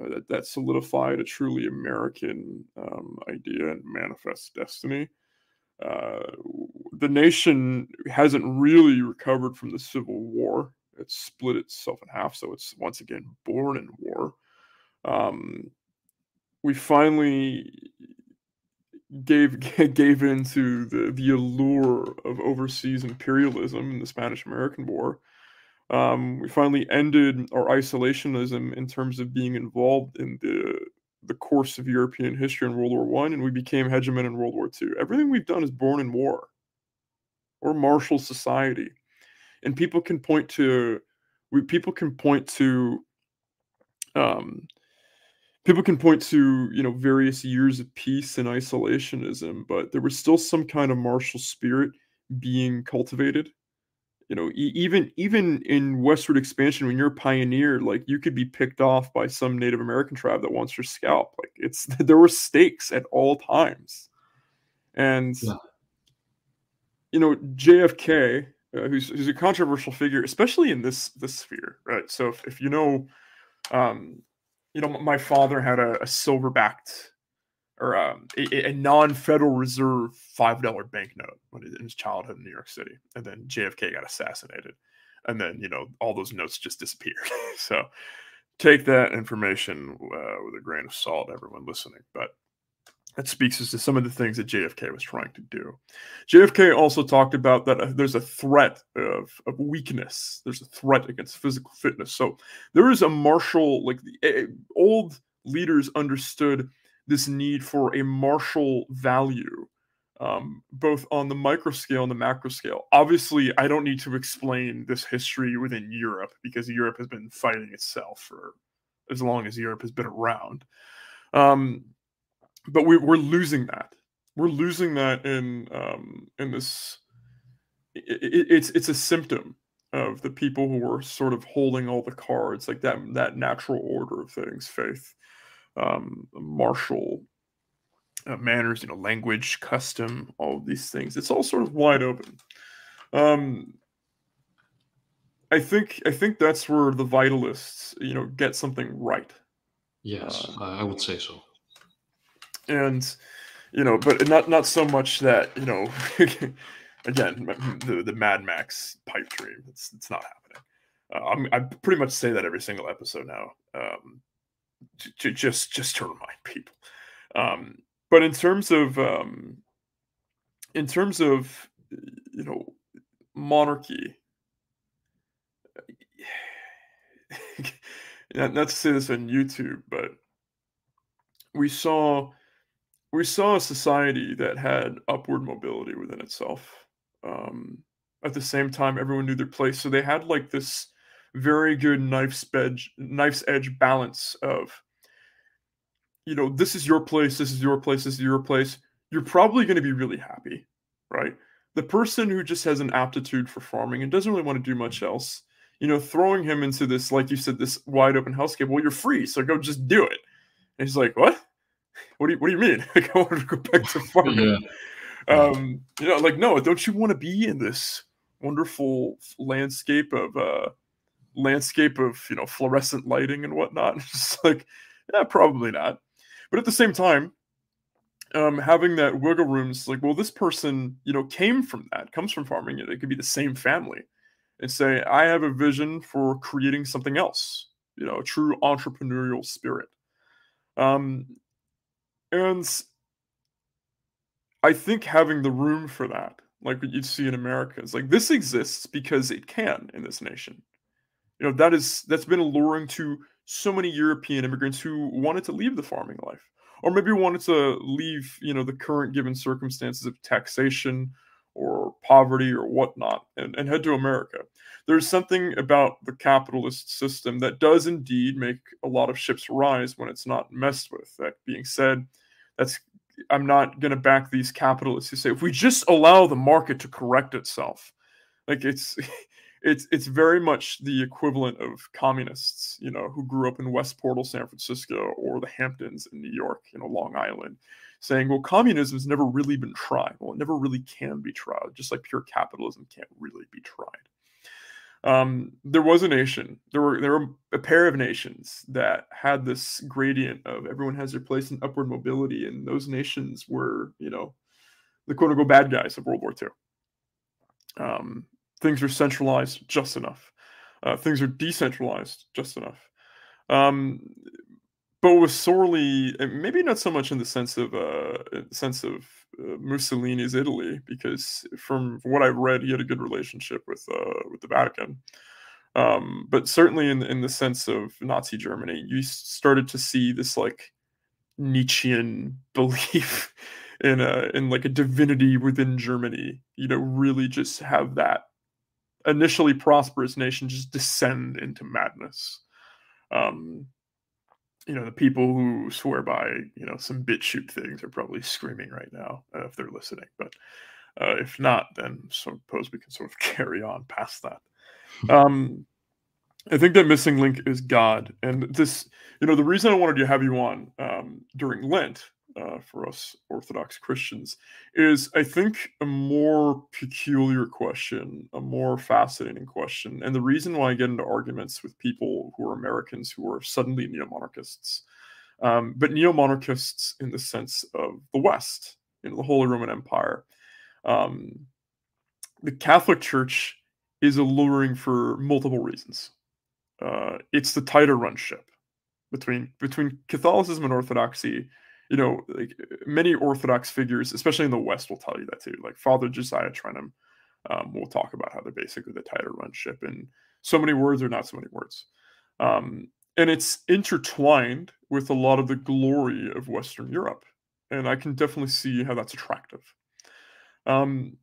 uh, that, that solidified a truly American um, idea and manifest destiny. Uh, the nation hasn't really recovered from the Civil War. It's split itself in half, so it's once again born in war. Um, we finally gave <laughs> gave into the, the allure of overseas imperialism in the Spanish American War. Um, we finally ended our isolationism in terms of being involved in the the course of European history in World War One, and we became hegemon in World War Two. Everything we've done is born in war or martial society, and people can point to we people can point to um, people can point to you know various years of peace and isolationism, but there was still some kind of martial spirit being cultivated you know e- even even in westward expansion when you're a pioneer like you could be picked off by some native american tribe that wants your scalp. Like it's <laughs> there were stakes at all times. And yeah. you know jfk uh, who's, who's a controversial figure especially in this this sphere right? So if, if you know um you know my father had a, a silver-backed or um, a, a, non-federal reserve five dollar banknote when in his childhood in New York City, and then JFK got assassinated, and then you know all those notes just disappeared. <laughs> so take that information uh, with a grain of salt, everyone listening. But that speaks to some of the things that JFK was trying to do. JFK also talked about that uh, there's a threat of, of weakness. There's a threat against physical fitness. So there is a martial, like the uh, old leaders understood this need for a martial value, um, both on the micro scale and the macro scale. Obviously, I don't need to explain this history within Europe because Europe has been fighting itself for as long as Europe has been around. Um, but we, are losing that. We're losing that in um, in this. It, it, it's it's a symptom of the people who are sort of holding all the cards, like that that natural order of things, faith um, martial uh, manners, you know, language, custom, all of these things. It's all sort of wide open. Um, I think I think that's where the vitalists, you know, get something right. Yes, uh, I would say so. And you know, but not not so much that you know, <laughs> again, the the Mad Max pipe dream. It's it's not happening. Uh, I'm, I pretty much say that every single episode now. Um, to just just to remind people. Um, but in terms of um, in terms of you know monarchy, <sighs> not, not to say this on YouTube, but we saw we saw a society that had upward mobility within itself. Um, at the same time, everyone knew their place, so they had like this very good knife's edge knife's edge balance of you know this is your place this is your place this is your place. You're probably going to be really happy right? The person who just has an aptitude for farming and doesn't really want to do much else you know throwing him into this like you said this wide open hellscape well you're free so go just do it. And he's like what? What do you what do you mean? <laughs> Like i want to go back to <laughs> farming. Yeah. um you know like no don't you want to be in this wonderful landscape of uh landscape of you know fluorescent lighting and whatnot. <laughs> It's like, yeah, probably not. But at the same time, um, having that wiggle room is like, well, this person, you know, came from that, comes from farming. It could be the same family, and say, I have a vision for creating something else. You know, a true entrepreneurial spirit. Um, and I think having the room for that, like what you'd see in America, is like this exists because it can in this nation you know that is that's been alluring to so many European immigrants who wanted to leave the farming life, or maybe wanted to leave you know the current given circumstances of taxation or poverty or whatnot and, and head to America. There's something about the capitalist system that does indeed make a lot of ships rise when it's not messed with. That being said, that's I'm not going to back these capitalists who say if we just allow the market to correct itself, like it's <laughs> it's it's very much the equivalent of communists, you know, who grew up in West Portal, San Francisco, or the Hamptons in New York, you know, Long Island, saying, well, communism has never really been tried. Well, it never really can be tried, just like pure capitalism can't really be tried. Um, there was a nation, there were there were a pair of nations that had this gradient of everyone has their place in upward mobility, and those nations were, you know, the quote unquote bad guys of World War II. Um, things are centralized just enough. Uh, things are decentralized just enough. Um, but was sorely, maybe not so much in the sense of uh, sense of uh, Mussolini's Italy, because from what I've read, he had a good relationship with uh, with the Vatican. Um, but certainly in in the sense of Nazi Germany, you started to see this like Nietzschean <laughs> belief in a in like a divinity within Germany. You know, really just have that initially prosperous nation just descend into madness. Um, you know, the people who swear by, you know, some BitChute things are probably screaming right now uh, if they're listening. But uh, if not, then suppose we can sort of <laughs> carry on past that. <laughs> um, I think that missing link is God. And this, you know, the reason I wanted to have you on um, during Lent uh, for us Orthodox Christians is, I think, a more peculiar question, a more fascinating question. And the reason why I get into arguments with people who are Americans who are suddenly neo monarchists, um, but neo monarchists in the sense of the West, you know, the Holy Roman Empire. Um, the Catholic Church is alluring for multiple reasons. Uh, it's the tighter run ship between between Catholicism and Orthodoxy you know, like many Orthodox figures, especially in the West, will tell you that too. Like Father Josiah Trenham um, will talk about how they're basically the tighter run ship in so many words or not so many words. Um, and it's intertwined with a lot of the glory of Western Europe. And I can definitely see how that's attractive. Um,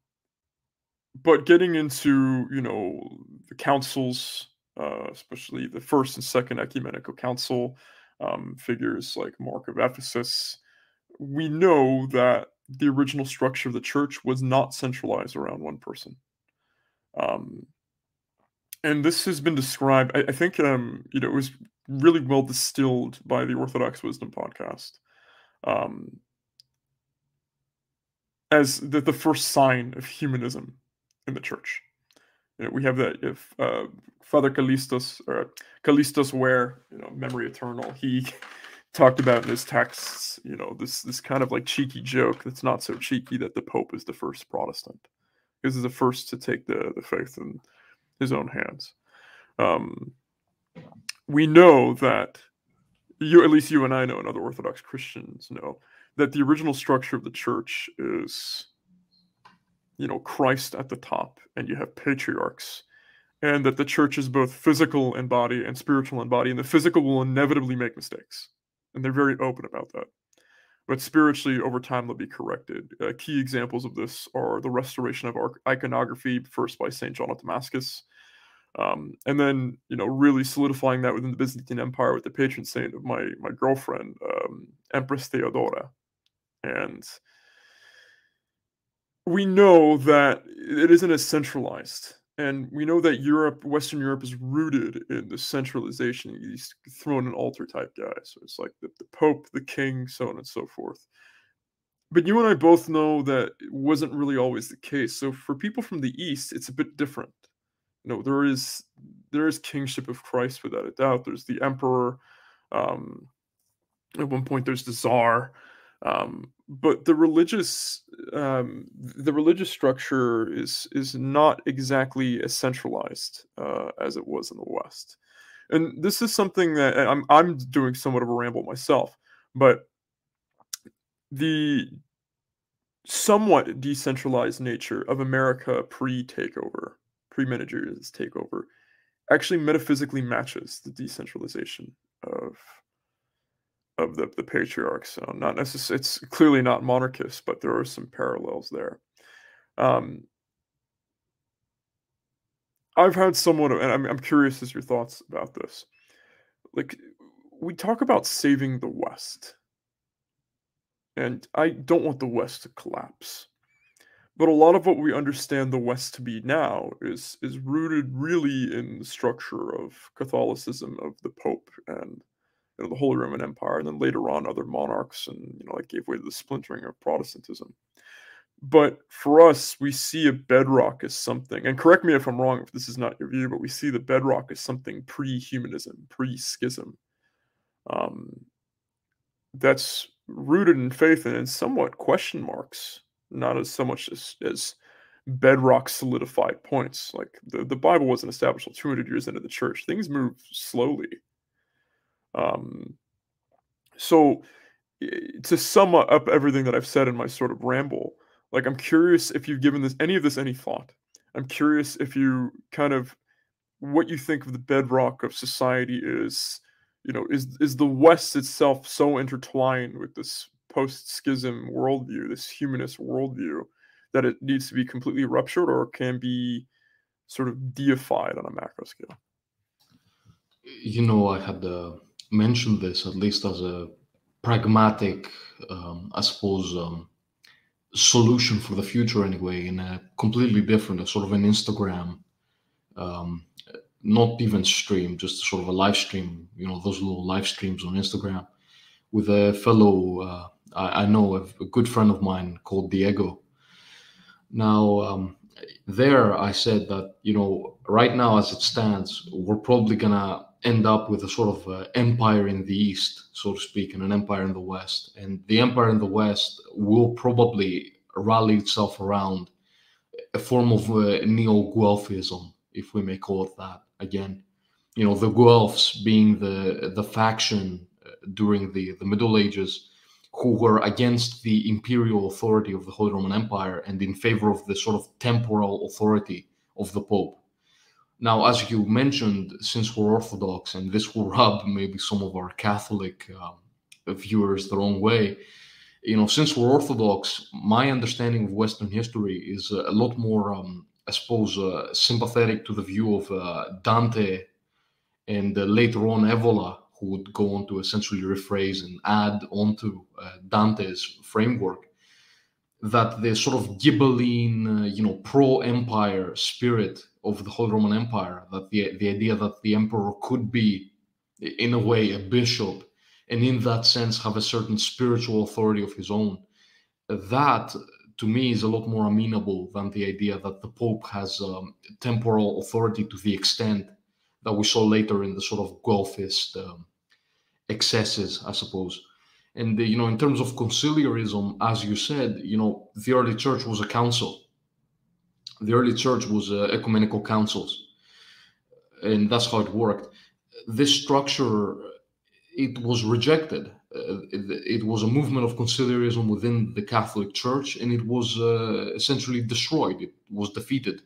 but getting into, you know, the councils, uh, especially the first and second ecumenical council, um, figures like Mark of Ephesus, we know that the original structure of the church was not centralized around one person. Um, and this has been described, I, I think, um, you know, it was really well distilled by the Orthodox Wisdom podcast um, as the, the first sign of humanism in the church. You know, we have that if uh, Father Kallistos or Kallistos Ware, you know, memory eternal, he <laughs> talked about in his texts, you know, this this kind of like cheeky joke that's not so cheeky that the Pope is the first Protestant. Because he's the first to take the, the faith in his own hands. Um, we know that you at least you and I know and other Orthodox Christians know that the original structure of the church is you know Christ at the top and you have patriarchs and that the church is both physical in body and spiritual in body, and the physical will inevitably make mistakes, and they're very open about that. But spiritually, over time, they'll be corrected. Uh, key examples of this are the restoration of iconography, first by Saint John of Damascus, um, and then you know really solidifying that within the Byzantine Empire with the patron saint of my my girlfriend, um, Empress Theodora, and we know that it isn't as centralized and we know that Europe, Western Europe, is rooted in the centralization. These throne and altar type guys. So it's like the, the Pope, the King, so on and so forth. But you and I both know that it wasn't really always the case. So for people from the East, it's a bit different. You know, there is there is kingship of Christ without a doubt. There's the emperor. Um, at one point, there's the czar. Um, but the religious um, the religious structure is is not exactly as centralized uh, as it was in the West, and this is something that I'm I'm doing somewhat of a ramble myself, but the somewhat decentralized nature of America pre takeover, pre managers takeover, actually metaphysically matches the decentralization of of the, the patriarchs. So not necessarily, it's clearly not monarchist, but there are some parallels there. Um, I've had somewhat of, and I'm, I'm curious as your thoughts about this. Like, we talk about saving the West, and I don't want the West to collapse. but a lot of what we understand the West to be now is is rooted really in the structure of Catholicism of the Pope and you know, the Holy Roman Empire, and then later on other monarchs, and you know, that gave way to the splintering of Protestantism. But for us, we see a bedrock as something, and correct me if I'm wrong if this is not your view, but we see the bedrock as something pre-humanism, pre-schism. Um, that's rooted in faith and in somewhat question marks, not as so much as, as bedrock solidified points. Like the, the Bible wasn't established until 200 years into the church. Things move slowly. Um, so to sum up everything that I've said in my sort of ramble, like I'm curious if you've given this any of this any thought. I'm curious if you kind of what you think of the bedrock of society is you know, is is the West itself so intertwined with this post-schism worldview, this humanist worldview, that it needs to be completely ruptured or can be sort of deified on a macro scale? You know, I had uh, mentioned this at least as a pragmatic, um, I suppose, um, solution for the future anyway, in a completely different, a sort of an Instagram um, not even stream, just sort of a live stream, you know, those little live streams on Instagram with a fellow, uh, I, I, know, a, a, good friend of mine called Diego. Now, um, there I said that, you know, right now as it stands, we're probably to end up with a sort of uh, empire in the East, so to speak, and an empire in the West. And the empire in the West will probably rally itself around a form of uh, neo Guelphism, if we may call it that again. You know, the Guelphs being the the faction uh, during the the Middle Ages who were against the imperial authority of the Holy Roman Empire and in favor of the sort of temporal authority of the Pope. Now, as you mentioned, since we're Orthodox, and this will rub maybe some of our Catholic uh, viewers the wrong way, you know, since we're Orthodox, my understanding of Western history is a lot more um, I suppose, uh, sympathetic to the view of uh, Dante and uh, later on Evola, who would go on to essentially rephrase and add onto uh, Dante's framework, that the sort of Ghibelline, uh, you know, pro-empire spirit of the whole Roman Empire, that the the idea that the emperor could be, in a way, a bishop, and in that sense have a certain spiritual authority of his own, that to me is a lot more amenable than the idea that the Pope has um, temporal authority to the extent that we saw later in the sort of Guelphist um, excesses, I suppose. And you know, in terms of conciliarism, as you said, you know, the early church was a council. The early church was uh, ecumenical councils, and that's how it worked. This structure, it was rejected uh, it, it, was a movement of conciliarism within the Catholic Church, and it was uh, essentially destroyed. It was defeated.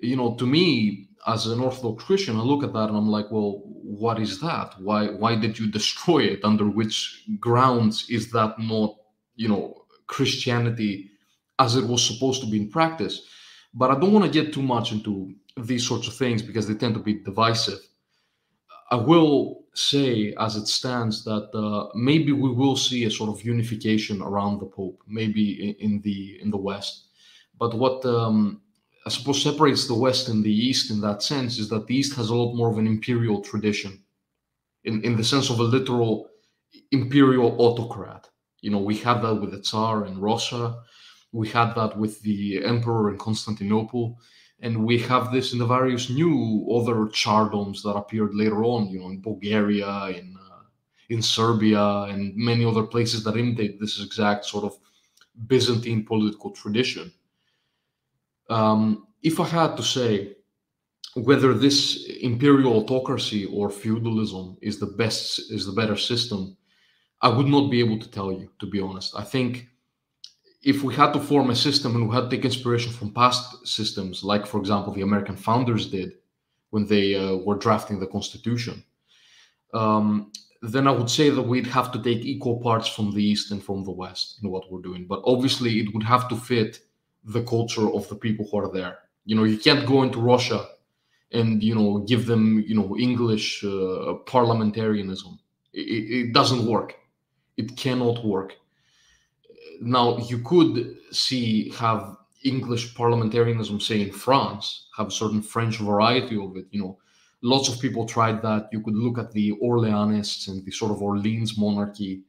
You know, to me, as an Orthodox Christian, I look at that and I'm like, well, what is that? Why why did you destroy it? Under which grounds is that not, you know, Christianity as it was supposed to be in practice? But I don't want to get too much into these sorts of things because they tend to be divisive. I will say, as it stands, that uh, maybe we will see a sort of unification around the Pope, maybe in, the in the West. But what um, I suppose separates the West and the East in that sense is that the East has a lot more of an imperial tradition, in in the sense of a literal imperial autocrat. You know, we had that with the Tsar in Russia. We had that with the Emperor in Constantinople and we have this in the various new other tsardoms that appeared later on, you know, in Bulgaria, in uh, in Serbia, and many other places that imitate this exact sort of Byzantine political tradition. Um, if I had to say whether this imperial autocracy or feudalism is the best, is the better system, I would not be able to tell you, to be honest. I think if we had to form a system and we had to take inspiration from past systems, like, for example, the American founders did when they uh, were drafting the Constitution, um, then I would say that we'd have to take equal parts from the East and from the West in what we're doing. But obviously, it would have to fit the culture of the people who are there. You know, you can't go into Russia and you know give them you know English uh, parliamentarianism. It, it doesn't work. It cannot work now you could see have English parliamentarianism, say in France, have a certain French variety of it. You know, lots of people tried that. You could look at the Orleanists and the sort of Orleans monarchy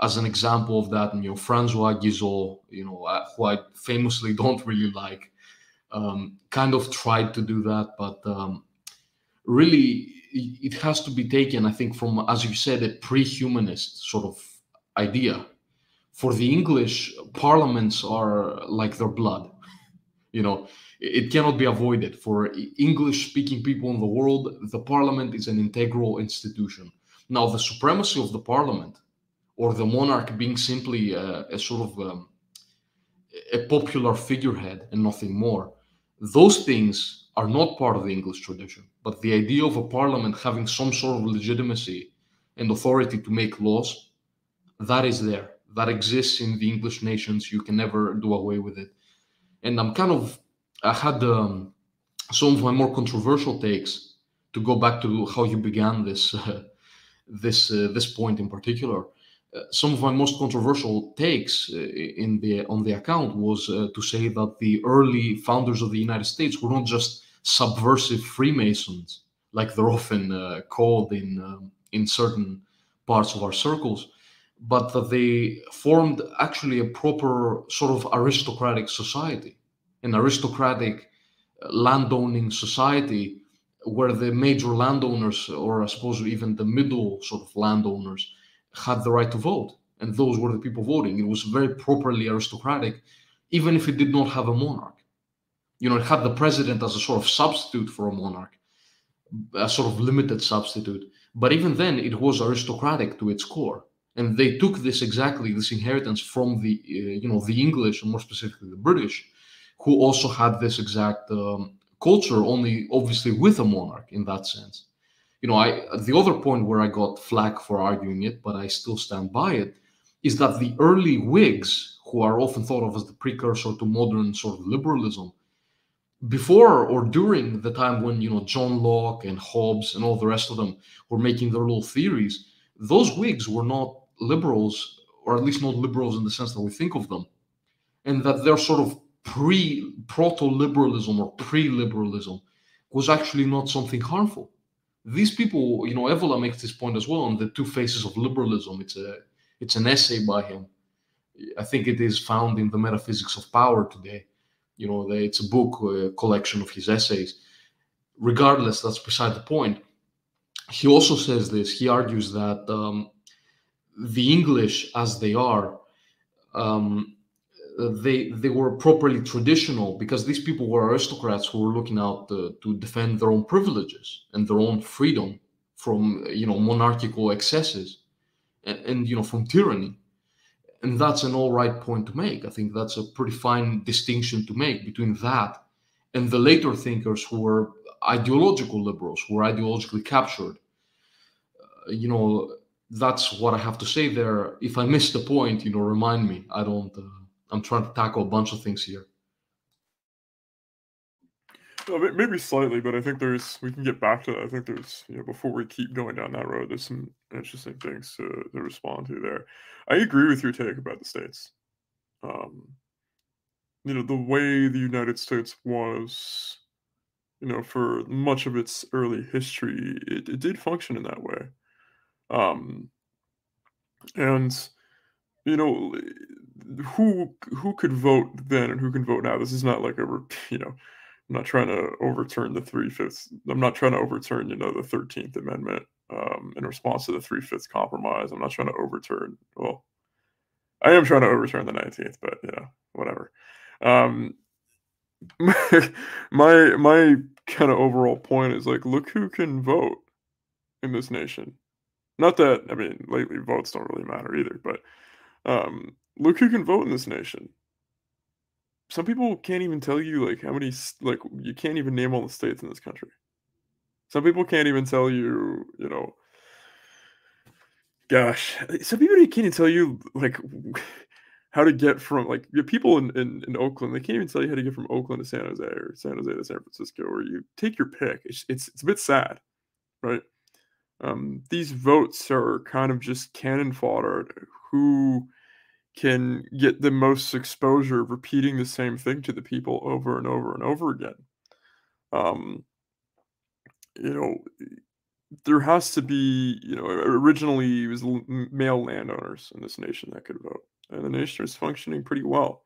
as an example of that. And, you know, Francois Guizot, you know, uh, who I famously <laughs> don't really like, um, kind of tried to do that. But um, really, it has to be taken, I think, from, as you said, a pre humanist sort of idea for the English, parliaments are like their blood. You know, it cannot be avoided. For English speaking people in the world, the parliament is an integral institution. Now, the supremacy of the parliament or the monarch being simply a, a sort of um, a popular figurehead and nothing more, those things are not part of the English tradition. But the idea of a parliament having some sort of legitimacy and authority to make laws, that is there that exists in the English nations. You can never do away with it. And I'm kind of, I had um, some of my more controversial takes to go back to how you began this, uh, <laughs> this, uh, this point in particular. Uh, some of my most controversial takes uh, in the on the account was uh, to say that the early founders of the United States were not just subversive Freemasons, like they're often uh, called in um, in certain parts of our circles, but that they formed actually a proper sort of aristocratic society, an aristocratic uh, landowning society where the major landowners, or I suppose even the middle sort of landowners, had the right to vote. And those were the people voting. It was very properly aristocratic, even if it did not have a monarch. You know, it had the president as a sort of substitute for a monarch, a sort of limited substitute. But even then, it was aristocratic to its core and they took this exactly this inheritance from the uh, you know the english and more specifically the british who also had this exact um, culture only obviously with a monarch in that sense. You know i the other point where i got flack for arguing it but i still stand by it is that the early whigs who are often thought of as the precursor to modern sort of liberalism before or during the time when you know john locke and hobbes and all the rest of them were making their little theories those whigs were not liberals, or at least not liberals in the sense that we think of them, and that their sort of pre proto liberalism or pre liberalism was actually not something harmful. These people, you know, Evola makes this point as well on the two faces of liberalism. It's a it's an essay by him. I think it is found in the Metaphysics of Power today. You know, it's a book a collection of his essays. Regardless, that's beside the point. He also says this. He argues that um, the English as they are, um, they they were properly traditional because these people were aristocrats who were looking out to, to defend their own privileges and their own freedom from you know monarchical excesses and, and you know from tyranny. And that's an all right point to make. I think that's a pretty fine distinction to make between that and the later thinkers who were ideological liberals who were ideologically captured. Uh, you know that's what I have to say there. If I miss the point, you know, remind me. I don't. Uh, I'm trying to tackle a bunch of things here. Well, maybe slightly, but I think there's we can get back to that. I think there's you know before we keep going down that road, there's some interesting things to, to respond to there. I agree with your take about the states. Um, you know the way the United States was, you know, for much of its early history, it, it did function in that way. Um, and you know who who could vote then and who can vote now. This is not like a <laughs> you know. I'm not trying to overturn the three fifths. I'm not trying to overturn, you know, the Thirteenth Amendment um, in response to the three fifths compromise. I'm not trying to overturn. Well, I am trying to overturn the Nineteenth, but you know, whatever. Um, <laughs> my my, my kind of overall point is like, look who can vote in this nation. Not that I mean, lately votes don't really matter either, but um, look who can vote in this nation. Some people can't even tell you like how many like you can't even name all the states in this country. Some people can't even tell you, you know. Gosh, some people can't even tell you like <laughs> how to get from like people in, in, in Oakland. They can't even tell you how to get from Oakland to San Jose or San Jose to San Francisco, or you take your pick. It's it's, it's a bit sad, right? Um, these votes are kind of just cannon fodder. Who can get the most exposure repeating the same thing to the people over and over and over again. Um, you know, there has to be, you know, originally it was male landowners in this nation that could vote, and the nation is functioning pretty well.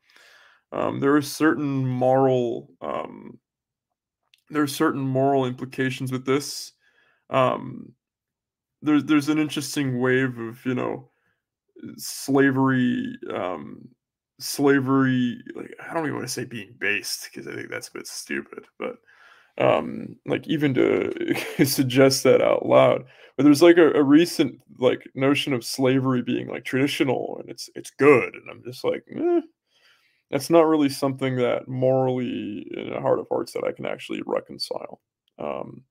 Um, there are certain moral, um, there are certain moral implications with this. Um, there's there's an interesting wave of you know slavery um slavery like i don't even want to say being based because i think that's a bit stupid but um like even to <laughs> suggest that out loud but there's like a, a, recent like notion of slavery being like traditional and it's it's good and i'm just like eh, that's not really something that morally in the heart of hearts that i can actually reconcile um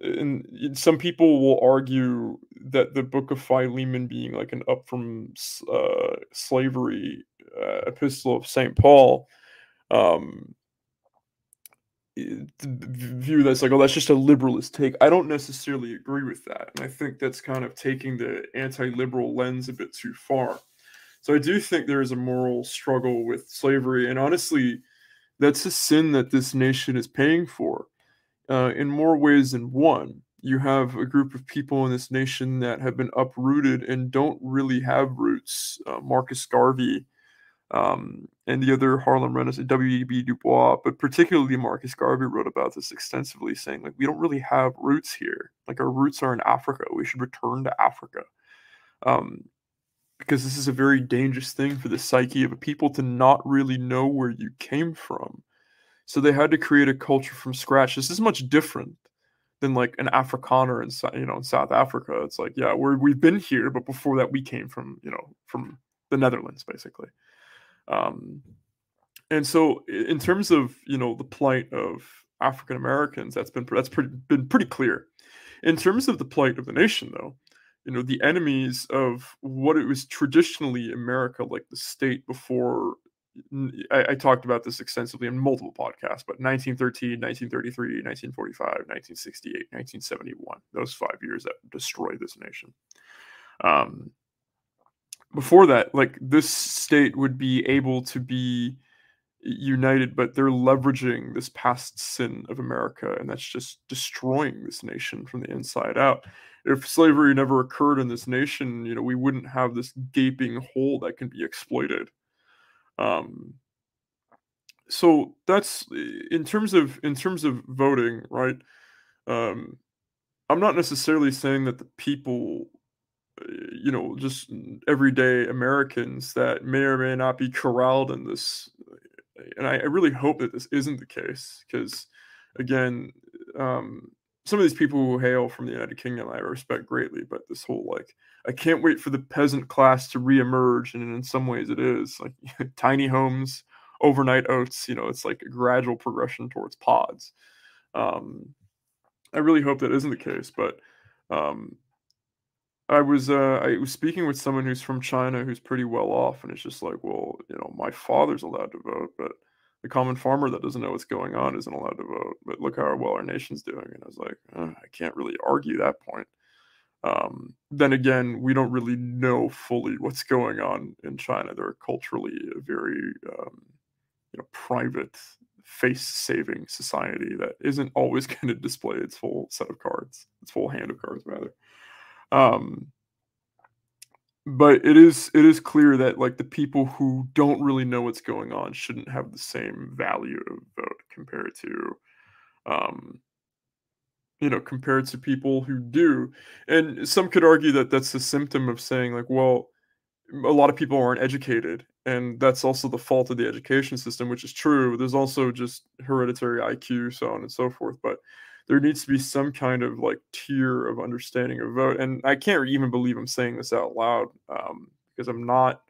and some people will argue that the book of philemon being like an up from uh, slavery uh, epistle of st paul um, view that's like oh that's just a liberalist take. I don't necessarily agree with that and i think that's kind of taking the anti-liberal lens a bit too far. So i do think there is a moral struggle with slavery and honestly that's a sin that this nation is paying for uh, in more ways than one. You have a group of people in this nation that have been uprooted and don't really have roots. Uh, Marcus Garvey um, and the other Harlem Renaissance, W.E.B. Du Bois, but particularly Marcus Garvey wrote about this extensively, saying, like, we don't really have roots here. Like, our roots are in Africa. We should return to Africa. Um, because this is a very dangerous thing for the psyche of a people to not really know where you came from. So they had to create a culture from scratch. This is much different than like an Afrikaner in you know in South Africa. It's like yeah, we're we've been here, but before that we came from you know from the Netherlands basically. Um, and so in terms of you know the plight of African Americans, that's been that's pretty been pretty clear. In terms of the plight of the nation, though, you know the enemies of what it was traditionally America, like the state before I, I, talked about this extensively in multiple podcasts, but 1913, 1933, 1945, 1968, 1971, those five years that destroyed this nation. Um, before that, like this state would be able to be united, but they're leveraging this past sin of America, and that's just destroying this nation from the inside out. If slavery never occurred in this nation, you know, we wouldn't have this gaping hole that can be exploited um, so that's in terms of in terms of voting, right? Um, I'm not necessarily saying that the people, uh, you know, just everyday Americans that may or may not be corralled in this, and I, I really hope that this isn't the case, because again, um, some of these people who hail from the United Kingdom, I respect greatly, but this whole like, I can't wait for the peasant class to reemerge, and in some ways it is like <laughs> tiny homes, overnight oats. You know, it's like a gradual progression towards pods. Um, I really hope that isn't the case, but um, I was uh, I was speaking with someone who's from China who's pretty well off, and it's just like, well, you know, my father's allowed to vote, but the common farmer that doesn't know what's going on isn't allowed to vote. But look how well our nation's doing. And I was like, I can't really argue that point. Um, then again, we don't really know fully what's going on in China. They're culturally a very, um, you know, private, face-saving society that isn't always <laughs> going to display its full set of cards, its full hand of cards, rather. Um, but it is it is clear that like the people who don't really know what's going on shouldn't have the same value of vote compared to um you know compared to people who do. And some could argue that that's a symptom of saying like well a lot of people aren't educated and that's also the fault of the education system which is true. There's also just hereditary iq so on and so forth but there needs to be some kind of like tier of understanding of vote. And I can't even believe I'm saying this out loud um, because I'm not.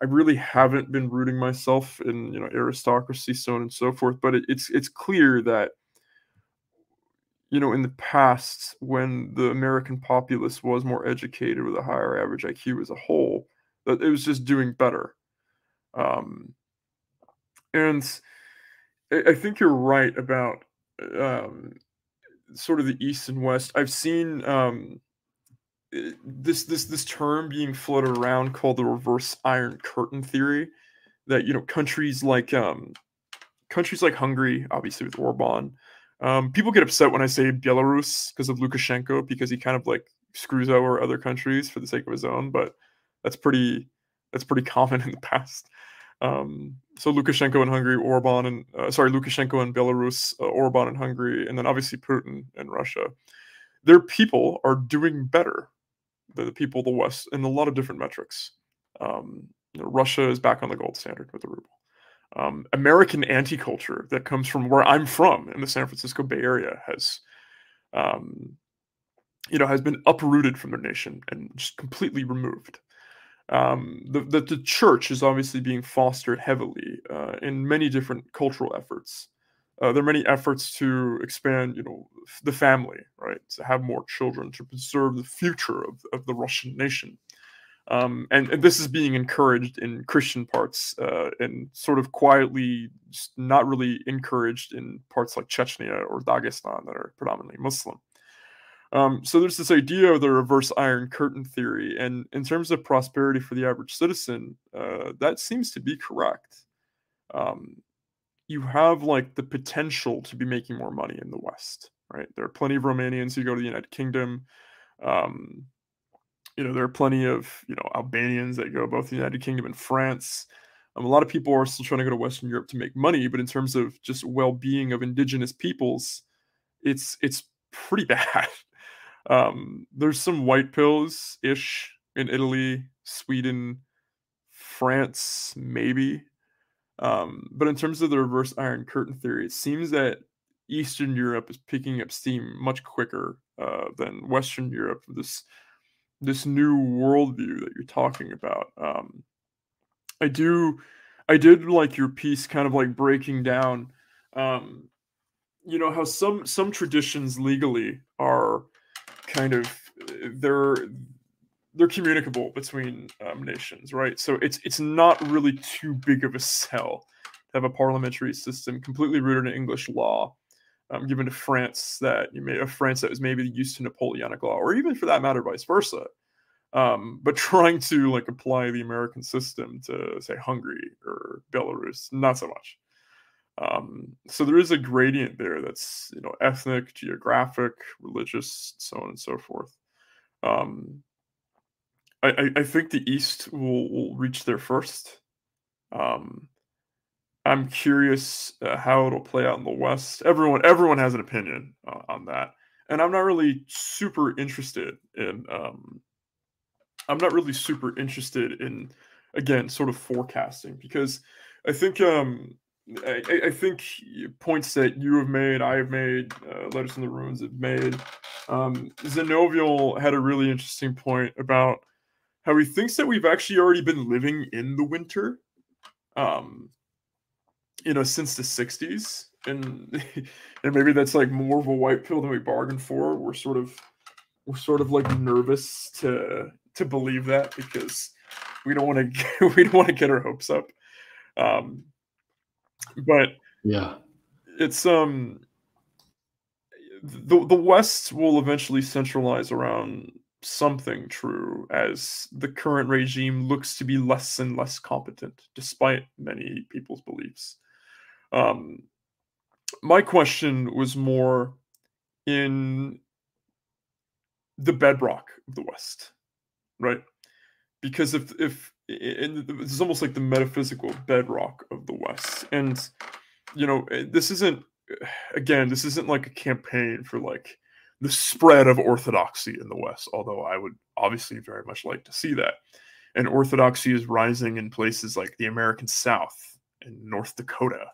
I really haven't been rooting myself in you know aristocracy, so on and so forth. But it, it's it's clear that you know in the past when the American populace was more educated with a higher average IQ as a whole, that it was just doing better. Um, and I, I think you're right about um, sort of the east and west. I've seen um, uh, this this this term being floated around called the reverse iron curtain theory that you know countries like um countries like hungary obviously with orban um, people get upset when i say belarus because of lukashenko because he kind of like screws over other countries for the sake of his own but that's pretty that's pretty <laughs> common in the past um, so lukashenko in hungary orban and uh, sorry lukashenko in belarus uh, orban in hungary and then obviously putin in russia their people are doing better than the people of the West in a lot of different metrics. Um, you know, Russia is back on the gold standard with the ruble. Um, American anti-culture that comes from where I'm from in the San Francisco Bay Area has, um, you know, has been uprooted from their nation and just completely removed. Um, the, the, the church is obviously being fostered heavily uh, in many different cultural efforts. Uh, there are many efforts to expand, you know, the family, right? To have more children, to preserve the future of, of the Russian nation. Um, and, and, this is being encouraged in Christian parts uh, and sort of quietly not really encouraged in parts like Chechnya or Dagestan that are predominantly Muslim. Um, so there's this idea of the reverse iron curtain theory. And in terms of prosperity for the average citizen, uh, that seems to be correct. Um, you have like the potential to be making more money in the West, right? There are plenty of Romanians who go to the United Kingdom. Um, you know, there are plenty of you know Albanians that go both the United Kingdom and France. Um, a lot of people are still trying to go to Western Europe to make money, but in terms of just well-being of indigenous peoples, it's it's pretty <laughs> bad. Um, there's some white pills ish in Italy, Sweden, France, maybe. Um, but in terms of the reverse iron curtain theory, it seems that Eastern Europe is picking up steam much quicker uh, than Western Europe. This this new worldview that you're talking about. Um, I do, I did like your piece, kind of like breaking down, um, you know, how some some traditions legally are kind of they're they're communicable between um, nations, right? So it's it's not really too big of a sell to have a parliamentary system completely rooted in English law, um, given to France that you may a France that was maybe used to Napoleonic law, or even for that matter, vice versa. Um, but <laughs> trying to like apply the American system to say Hungary or Belarus, not so much. Um, so there is a gradient there that's you know ethnic, geographic, religious, so on and so forth. Um, I, I think the East will, will reach there first. Um, I'm curious uh, how it'll play out in the West. Everyone everyone has an opinion uh, on that, and I'm not really super interested in. Um, I'm not really super interested in again sort of forecasting because I think um, I, I, think points that you have made, I have made, uh, Letters in the Ruins have made. Um, Zenovial had a really interesting point about how he thinks that we've actually already been living in the winter, um, you know, since the '60s, and <laughs> and maybe that's like more of a white pill than we bargained for. We're sort of we're sort of like nervous to to believe that because we don't want to <laughs> we don't want to get our hopes up. Um, but yeah, it's um the the West will eventually centralize around something true as the current regime looks to be less and less competent despite many people's beliefs. Um, my question was more in the bedrock of the West, right? Because if if it's almost like the metaphysical bedrock of the West, and you know eh, this isn't again this isn't like a campaign for like the spread of orthodoxy in the West, although I would obviously very much like to see that. And orthodoxy is rising in places like the American South and North Dakota.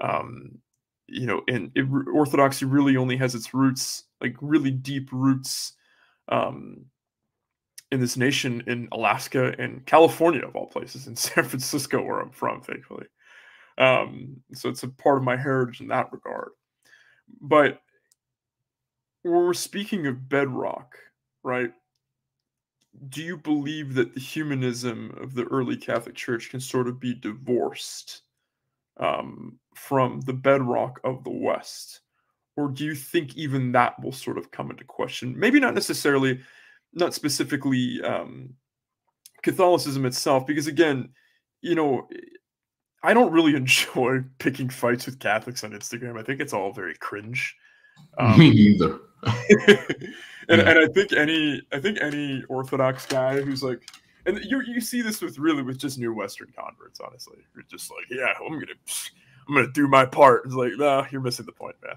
Um, you know, and it, orthodoxy really only has its roots, like really deep roots, um, in this nation in Alaska and California, of all places, in <laughs> San Francisco, where I'm from, thankfully. Um, so it's a part of my heritage in that regard. But we're speaking of bedrock, right? Do you believe that the humanism of the early Catholic Church can sort of be divorced um, from the bedrock of the West? Or do you think even that will sort of come into question? Maybe not necessarily not specifically um, Catholicism itself, because again, you know, I don't really <laughs> enjoy picking fights with Catholics on Instagram. I think it's all very cringe. <laughs> Um, Me neither. <laughs> and, yeah. and I think any I think any Orthodox guy who's like and you you see this with really with just new Western converts, honestly. You're just like, yeah, I'm gonna I'm gonna do my part. It's like, nah, you're missing the point, man.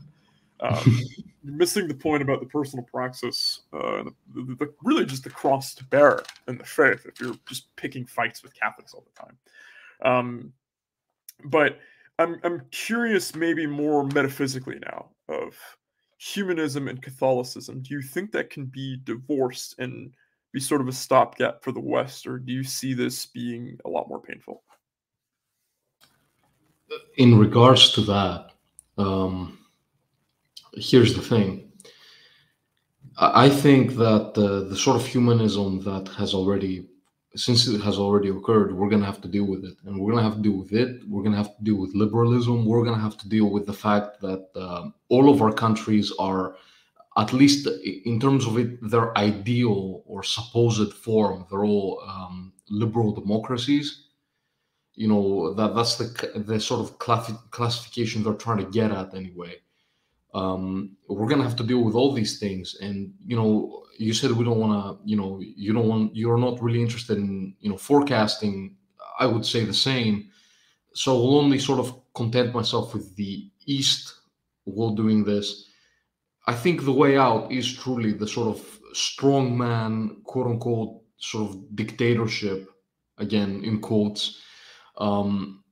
Um, <laughs> you're missing the point about the personal praxis, uh, the, the, the, really just the cross to bear in the faith. If you're just picking fights with Catholics all the time, um, but I'm I'm curious, maybe more metaphysically now of humanism and Catholicism. Do you think that can be divorced and be sort of a stopgap for the West, or do you see this being a lot more painful? In regards to that, um, here's the thing. I think that uh, the sort of humanism that has already, since it has already occurred, we're going to have to deal with it. And we're going to have to deal with it. We're going to have to deal with liberalism. We're going to have to deal with the fact that uh, all of our countries are at least in terms of it, their ideal or supposed form, they're all um, liberal democracies. You know that that's the the sort of classification they're trying to get at anyway. Um, we're gonna have to deal with all these things, and you know, you said we don't want to. You know, you don't want. You're not really interested in you know forecasting. I would say the same. So I'll only sort of content myself with the East while doing this I think the way out is truly the sort of strongman, quote unquote, sort of dictatorship, again in quotes, um,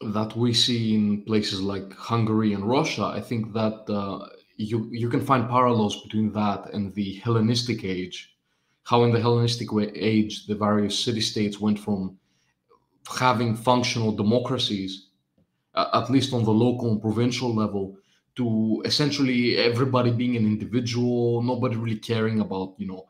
that we see in places like Hungary and Russia. I think that uh, you you can find parallels between that and the Hellenistic age. How in the Hellenistic age, the various city-states went from having functional democracies, uh, at least on the local and provincial level, to essentially everybody being an individual, nobody really caring about you know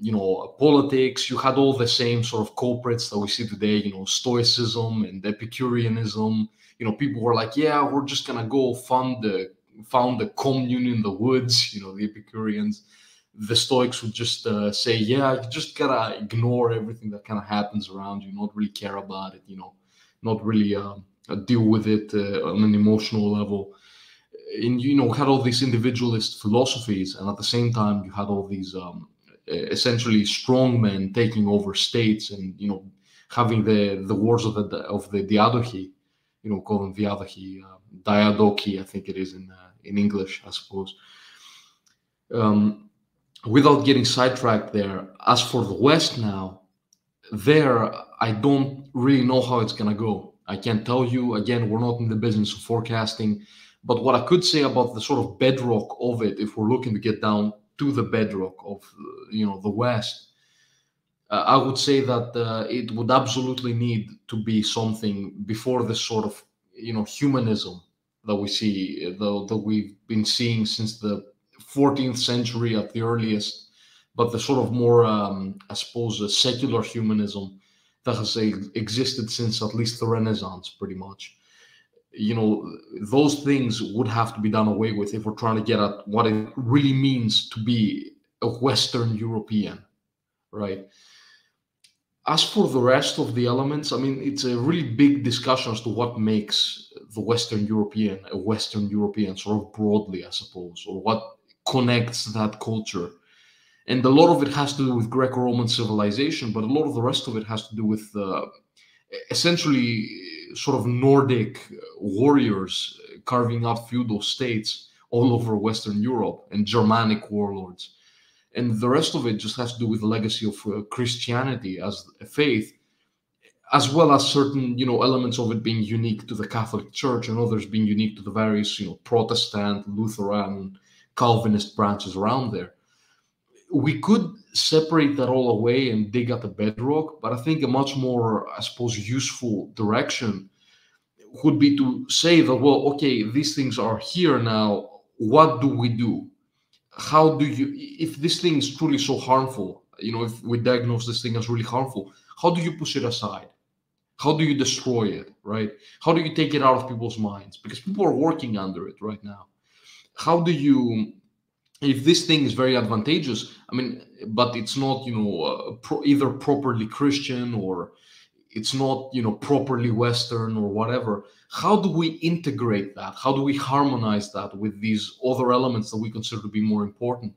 you know politics you had all the same sort of culprits that we see today you know stoicism and epicureanism. You know people were like yeah we're just gonna go fund the found the commune in the woods you know the epicureans. The stoics would just uh, say yeah you just gotta ignore everything that kind of happens around you not really care about it you know not really uh, deal with it uh, on an emotional level. And you know had all these individualist philosophies, and at the same time you had all these um, essentially strong men taking over states, and you know having the the wars of the of the diadochi, you know, call them diadochi, uh, diadochi, I think it is in uh, in English, I suppose. Um, without getting sidetracked there, as for the West now, there I don't really know how it's gonna go. I can't tell you. Again, we're not in the business of forecasting. But what I could say about the sort of bedrock of it, if we're looking to get down to the bedrock of you know the West, uh, I would say that uh, it would absolutely need to be something before this sort of you know humanism that we see the, that we've been seeing since the 14th century at the earliest, but the sort of more um, I suppose secular humanism that has existed since at least the Renaissance, pretty much you know those things would have to be done away with if we're trying to get at what it really means to be a western european right? As for the rest of the elements i mean it's a really big discussion as to what makes the western european a western european sort of broadly i suppose or what connects that culture. And a lot of it has to do with greco-roman civilization but a lot of the rest of it has to do with uh, essentially eh, sort of Nordic eh, warriors eh, carving out feudal states all over Western Europe and Germanic warlords. And the rest of it just has to do with the legacy of Christianity as a faith, as well as certain, you know, elements of it being unique to the Catholic Church and others being unique to the various, you know, Protestant, Lutheran, Calvinist branches around there we could separate that all away and dig at the bedrock, but I think a much more, I suppose, useful direction would be to say that, well, okay, these things are here now. What do we do? How do you, if this thing is truly so harmful, you know, if we diagnose this thing as really harmful, how do you push it aside? How do you destroy it, right? How do you take it out of people's minds? Because people are working under it right now. How do you if this thing is very advantageous, I mean, but it's not, you know, uh, pro- either properly Christian or it's not, you know, properly Western or whatever. How do we integrate that? How do we harmonize that with these other elements that we consider to be more important?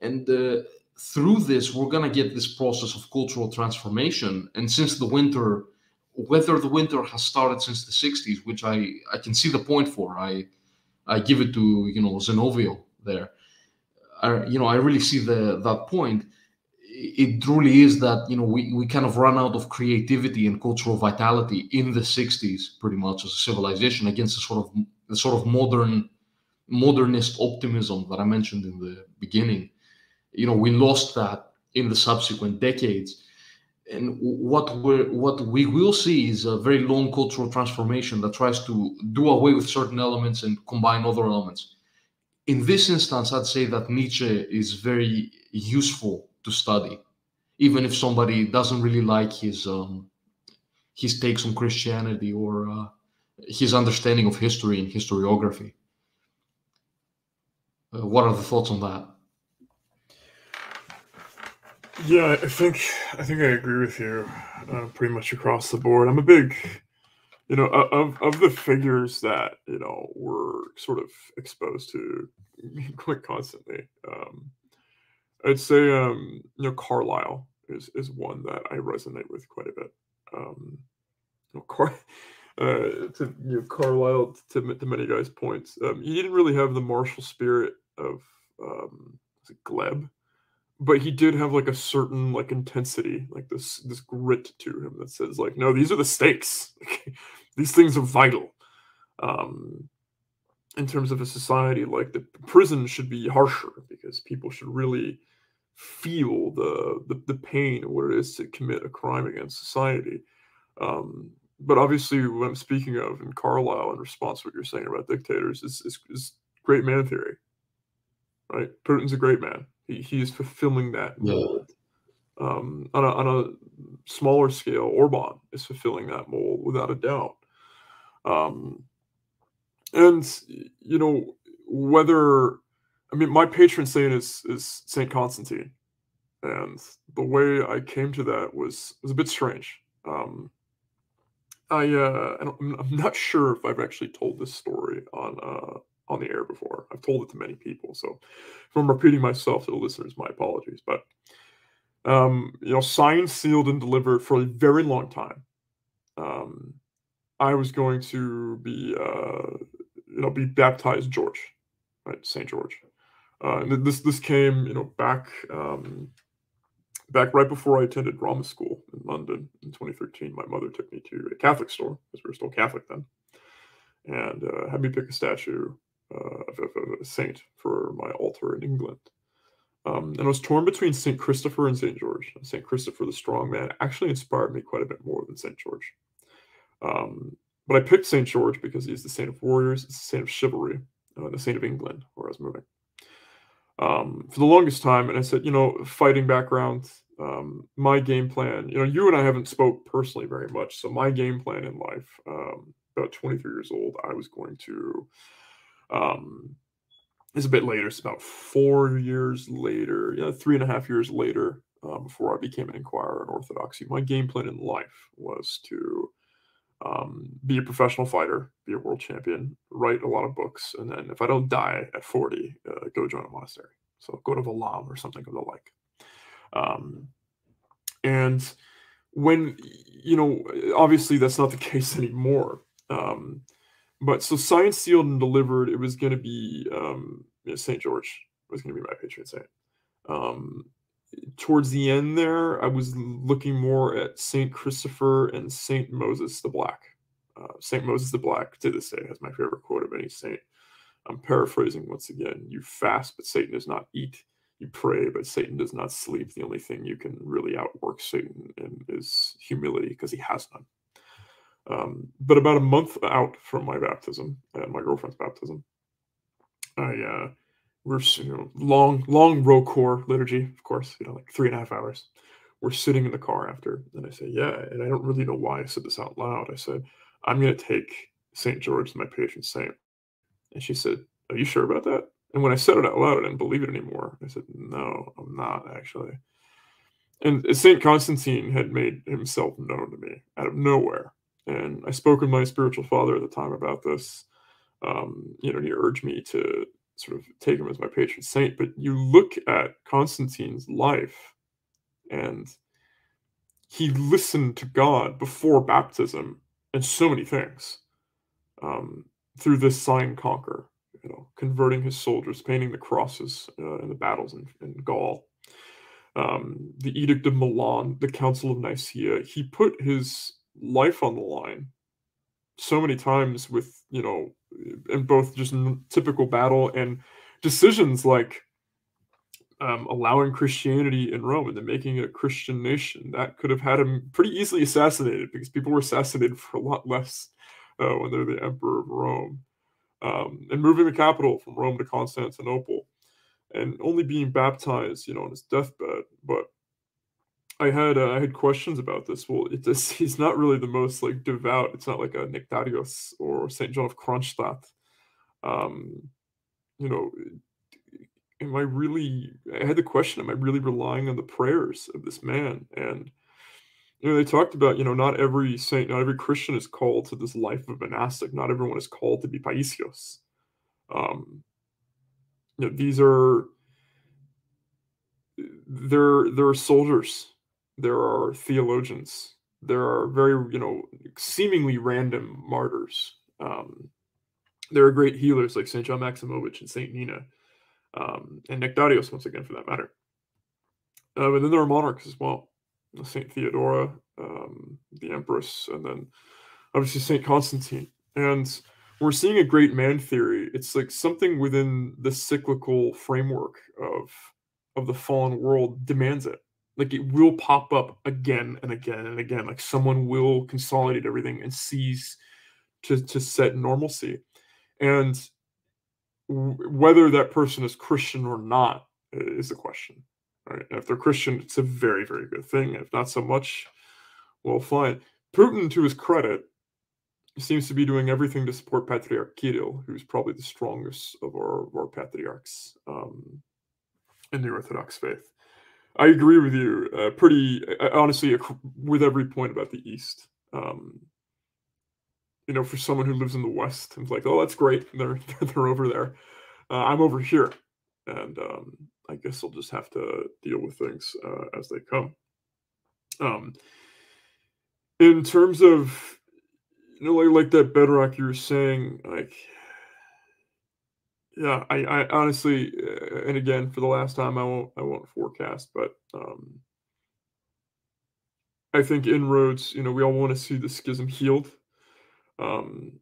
And uh, through this, we're going to get this process of cultural transformation. And since the winter, whether the winter has started since the 60s, which I, I can see the point for, I, I give it to, you know, Zenovio there I, you know, I really see the that point. It truly is that you know we, we kind of run out of creativity and cultural vitality in the 60s, pretty much as a civilization, against the sort of the sort of modern modernist optimism that I mentioned in the beginning. You know, we lost that in the subsequent decades. And what we what we will see is a very long cultural transformation that tries to do away with certain elements and combine other elements in this instance, I'd say that Nietzsche is very useful to study, even if somebody doesn't really like his um, his takes on Christianity or uh, his understanding of history and historiography. Uh, what are the thoughts on that? Yeah, I think I think I agree with you uh, pretty much across the board. I'm a big you know of of the figures that you know we're sort of exposed to <laughs> quite constantly um i'd say um you know carlyle is is one that i resonate with quite a bit um you know, Car- <laughs> uh to you know carlyle to, to many guys points um he didn't really have the martial spirit of um gleb but he did have like a certain like intensity like this this grit to him that says like no these are the stakes. <laughs> These things are vital. Um in terms of a society like the prison should be harsher because people should really feel the the, the pain of what it is to commit a crime against society. Um but obviously what i'm speaking of in carlyle in response to what you're saying about dictators is, is, is great man theory right putin's a great man he, he is fulfilling that mold. Um, on, a, on a smaller scale, Orban is fulfilling that mold without a doubt. Um, and you know whether I mean my patron saint is is Saint Constantine, and the way I came to that was was a bit strange. Um, I uh, I'm not sure if I've actually told this story on uh, on the air before. I've told it to many people, so if I'm repeating myself to the listeners, my apologies. But um, you know, signed, sealed, and delivered for a very long time. Um, I was going to be, uh, you know, be baptized George, right, Saint George. Uh, this this came, you know, back um, back right before I attended drama school in London in 2013. My mother took me to a Catholic store because we were still Catholic then, and uh, had me pick a statue of, of, a saint for my altar in England. Um, and I was torn between St. Christopher and St. George. St. Christopher, the strong man, actually inspired me quite a bit more than St. George. Um, but I picked St. George because he's the saint of warriors, the saint of chivalry, uh, the saint of England, where I was moving. Um, for the longest time, and I said, you know, fighting background, um, my game plan, you know, you and I haven't spoke personally very much. So my game plan in life, um, about 23 years old, I was going to um, it's a bit later. It's about four years later, you know, three and a half years later, uh, before I became an inquirer in Orthodoxy. My game plan in life was to um, be a professional fighter, be a world champion, write a lot of books, and then if I don't die at 40, uh, go join a monastery. So go to Valhalla or something of the like. Um, and when, you know, obviously that's not the <laughs> case anymore. Um, but so signed, sealed, and delivered, it was going to be um, you know, St. George was going to be my patron saint. Um, towards the end there, I was looking more at St. Christopher and St. Moses the Black. Uh, St. Moses the Black, to this day, has my favorite quote of any saint. I'm paraphrasing once again. You fast, but Satan does not eat. You pray, but Satan does not sleep. The only thing you can really outwork Satan in is humility because he has none. Um, but about a month out from my baptism and my girlfriend's baptism, I uh, we're you know long long ROCOR liturgy, of course, you know like three and a half hours. We're sitting in the car after, and I say, yeah, and I don't really know why I said this out loud. I said, I'm gonna take Saint George as my patron saint, and she said, Are you sure about that? And when I said it out loud, I didn't believe it anymore. I said, No, I'm not actually. And St. Constantine had made himself known to me out of nowhere. And I spoke with my spiritual father at the time about this. Um, you know, he urged me to sort of take him as my patron saint. But you look at Constantine's life, and he listened to God before baptism and so many things um, through this sign conquer, you know, converting his soldiers, painting the crosses uh, in the battles in, in Gaul, um, the Edict of Milan, the Council of Nicaea. He put his life on the line so many times with, you know, in both just typical battle and decisions like um, allowing Christianity in Rome and then making it a Christian nation. That could have had him pretty easily assassinated because people were assassinated for a lot less uh, when they're the emperor of Rome. Um, and moving the capital from Rome to Constantinople and only being baptized, you know, on his deathbed. But I had uh, I had questions about this. Well, <laughs> he's not really the most like devout. It's not like a Nectarios or Saint John of Kronstadt. Um, you know, am I really? I had the question: Am I really relying on the prayers of this man? And you know, they talked about you know not every saint, not every Christian is called to this life of monastic. Not everyone is called to be paisios. Um, you know, these are. There are soldiers there are theologians, there are very, you know, seemingly random martyrs. Um, there are great healers like St. John Maximovich and St. Nina, um, and Nectarios, once again, for that matter. Uh, and then there are monarchs as well St. Theodora, um, the Empress, and then obviously St. Constantine. And we're seeing a great man theory. It's like something within the cyclical framework of of the fallen world demands it like it will pop up again and again and again. Like someone will consolidate everything and seize to to set normalcy. And w- whether that person is christian or not is the question right? And if they're christian it's a very very good thing. If not so much well fine. Putin to his credit seems to be doing everything to support patriarch kirill who's probably the strongest of our, our patriarchs um, in the orthodox faith I agree with you. Uh, pretty uh, honestly, with every point about the East. Um, you know, for someone who lives in the West, it's like, oh, that's great. <laughs> They're they're over there. Uh, I'm over here, and um, I guess I'll just have to deal with things uh, as they come. Um, in terms of, you know, like like that bedrock you were saying, like yeah, I, I honestly, uh, and again, for the last time, I won't, I won't forecast, but um, I think inroads. You know, we all want to see the schism healed. Um,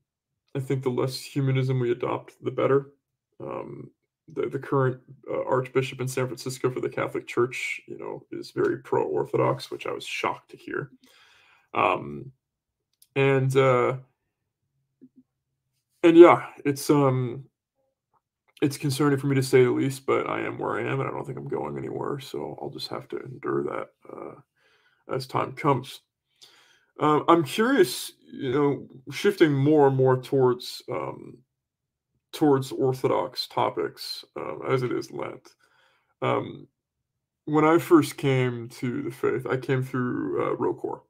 I think the less humanism we adopt, the better. Um, the, the current uh, archbishop in San Francisco for the Catholic Church, you know, is very pro-orthodox, which I was shocked to hear. Um, and uh, and yeah, it's um it's concerning for me to say the least, but I am where I am, and I don't think I'm going anywhere. So I'll just have to endure that uh, as time comes. Uh, I'm curious, you know, shifting more and more towards um, towards Orthodox topics um, as it is Lent. Um, when I first came to the faith, I came through uh, ROCOR,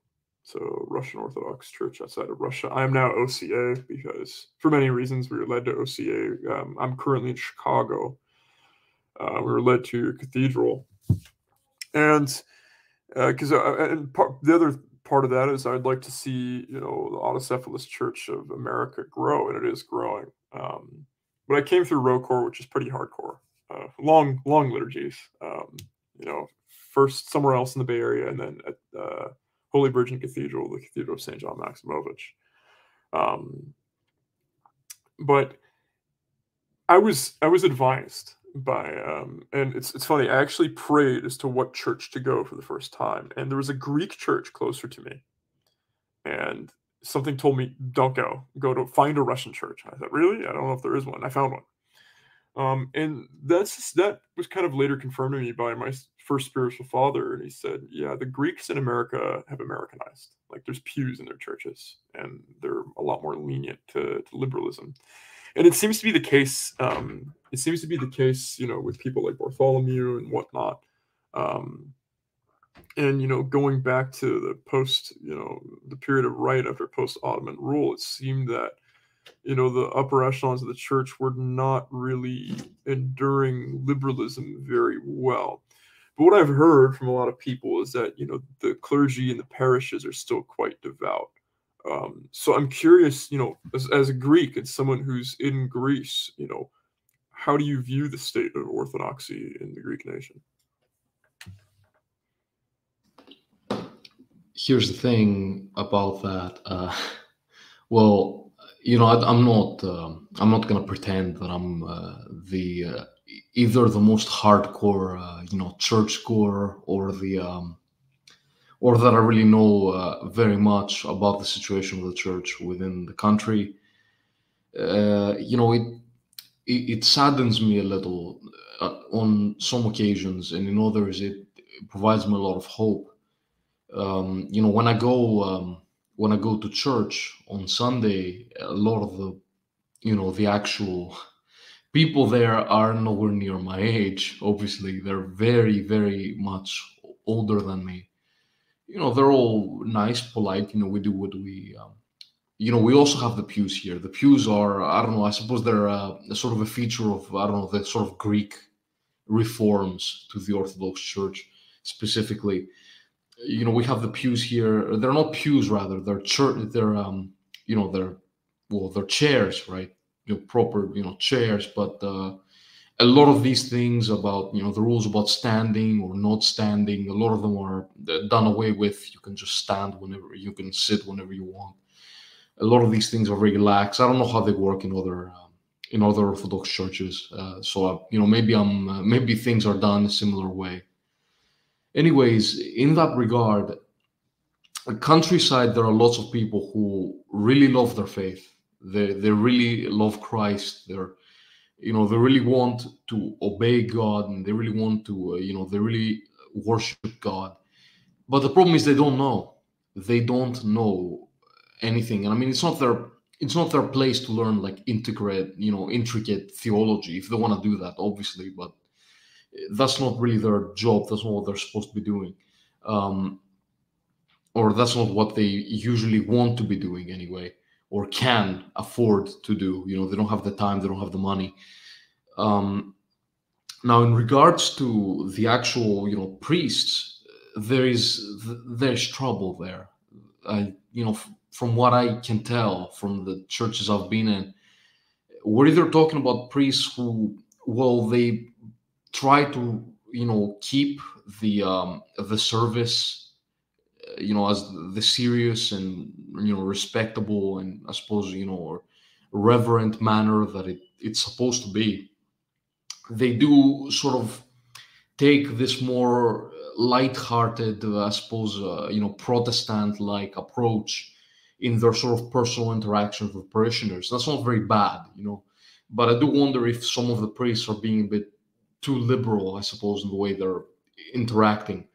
so Russian Orthodox Church outside of Russia. I am now OCA because, for many reasons, we were led to OCA. Um, I'm currently in Chicago. Uh, we were led to cathedral, and because uh, uh, and part, the other part of that is I'd like to see you know the Autocephalous Church of America grow, and it is growing. Um, but I came through ROCOR, which is pretty hardcore, uh, long long liturgies. Um, you know, first somewhere else in the Bay Area, and then at uh, Holy Virgin Cathedral, the Cathedral of St. John Maximovich. Um, but I was I was advised by um, and it's it's funny. I actually prayed as to what church to go for the first time, and there was a Greek church closer to me, and something told me don't go. Go to find a Russian church. I thought really? I don't know if there is one. I found one. Um, and that's that was kind of later confirmed to me by my first spiritual father, and he said, "Yeah, the Greeks in America have Americanized. Like there's pews in their churches, and they're a lot more lenient to, to liberalism." and it seems to be the case. Um, it seems to be the case, you know, with people like Bartholomew and whatnot. Um, and you know, going back to the post, you know, the period of right after post Ottoman rule, it seemed that you know the upper echelons of the church were not really enduring liberalism very well. But what I've heard from a lot of people is that you know the clergy and the parishes are still quite devout. Um, so I'm curious, you know, as, as a Greek and someone who's in Greece, you know, how do you view the state of orthodoxy in the Greek nation? Here's the thing about that. Uh, <laughs> well, you know, I, am not. Uh, I'm not gonna pretend that I'm uh, the uh, either the most hardcore, uh, you know, church core or the um, or that I really know uh, very much about the situation of the church within the country. Uh, you know, it, it, it saddens me a little on some occasions, and in others, it, it provides me a lot of hope. Um, you know, when I go um, when I go to church on Sunday, a lot of the you know the actual people there are nowhere near my age. Obviously, they're very very much older than me. You know they're all nice polite you know we do what we um, you know we also have the pews here. The pews are i don't know i suppose they're uh, a sort of a feature of i don't know the sort of greek reforms to the orthodox church specifically you know we have the pews here. They're not pews rather. They're church they're um you know they're well they're chairs right? You know proper you know chairs. But uh a lot of these things about you know the rules about standing or not standing a lot of them are done away with. You can just stand whenever you can sit whenever you want. A lot of these things are very lax. I don't know how they work in other um, in other orthodox churches. Uh, so uh, you know maybe i'm uh, maybe things are done a similar way anyways in that regard countryside there are lots of people who really love their faith. They they really love christ. They're you know they really want to obey god and they really want to uh, you know they really worship god. But the problem is they don't know. They don't know anything. And i mean it's not their it's not their place to learn like integrate you know intricate theology if they want to do that obviously but that's not really their job that's not what they're supposed to be doing um, or that's not what they usually want to be doing anyway or can afford to do. You know, they don't have the time, they don't have the money. Um, now, in regards to the actual, you know, priests, there is there's trouble there. I, you know, from what I can tell from the churches I've been in, we're either talking about priests who, well, they try to, you know, keep the um, the service you know, as the serious and you know respectable and I suppose you know reverent manner that it, it's supposed to be. They do sort of take this more light-hearted, uh, I suppose, uh, you know, Protestant-like approach in their sort of personal interactions with parishioners. That's not very bad, you know, but I do wonder if some of the priests are being a bit too liberal, I suppose, in the way they're interacting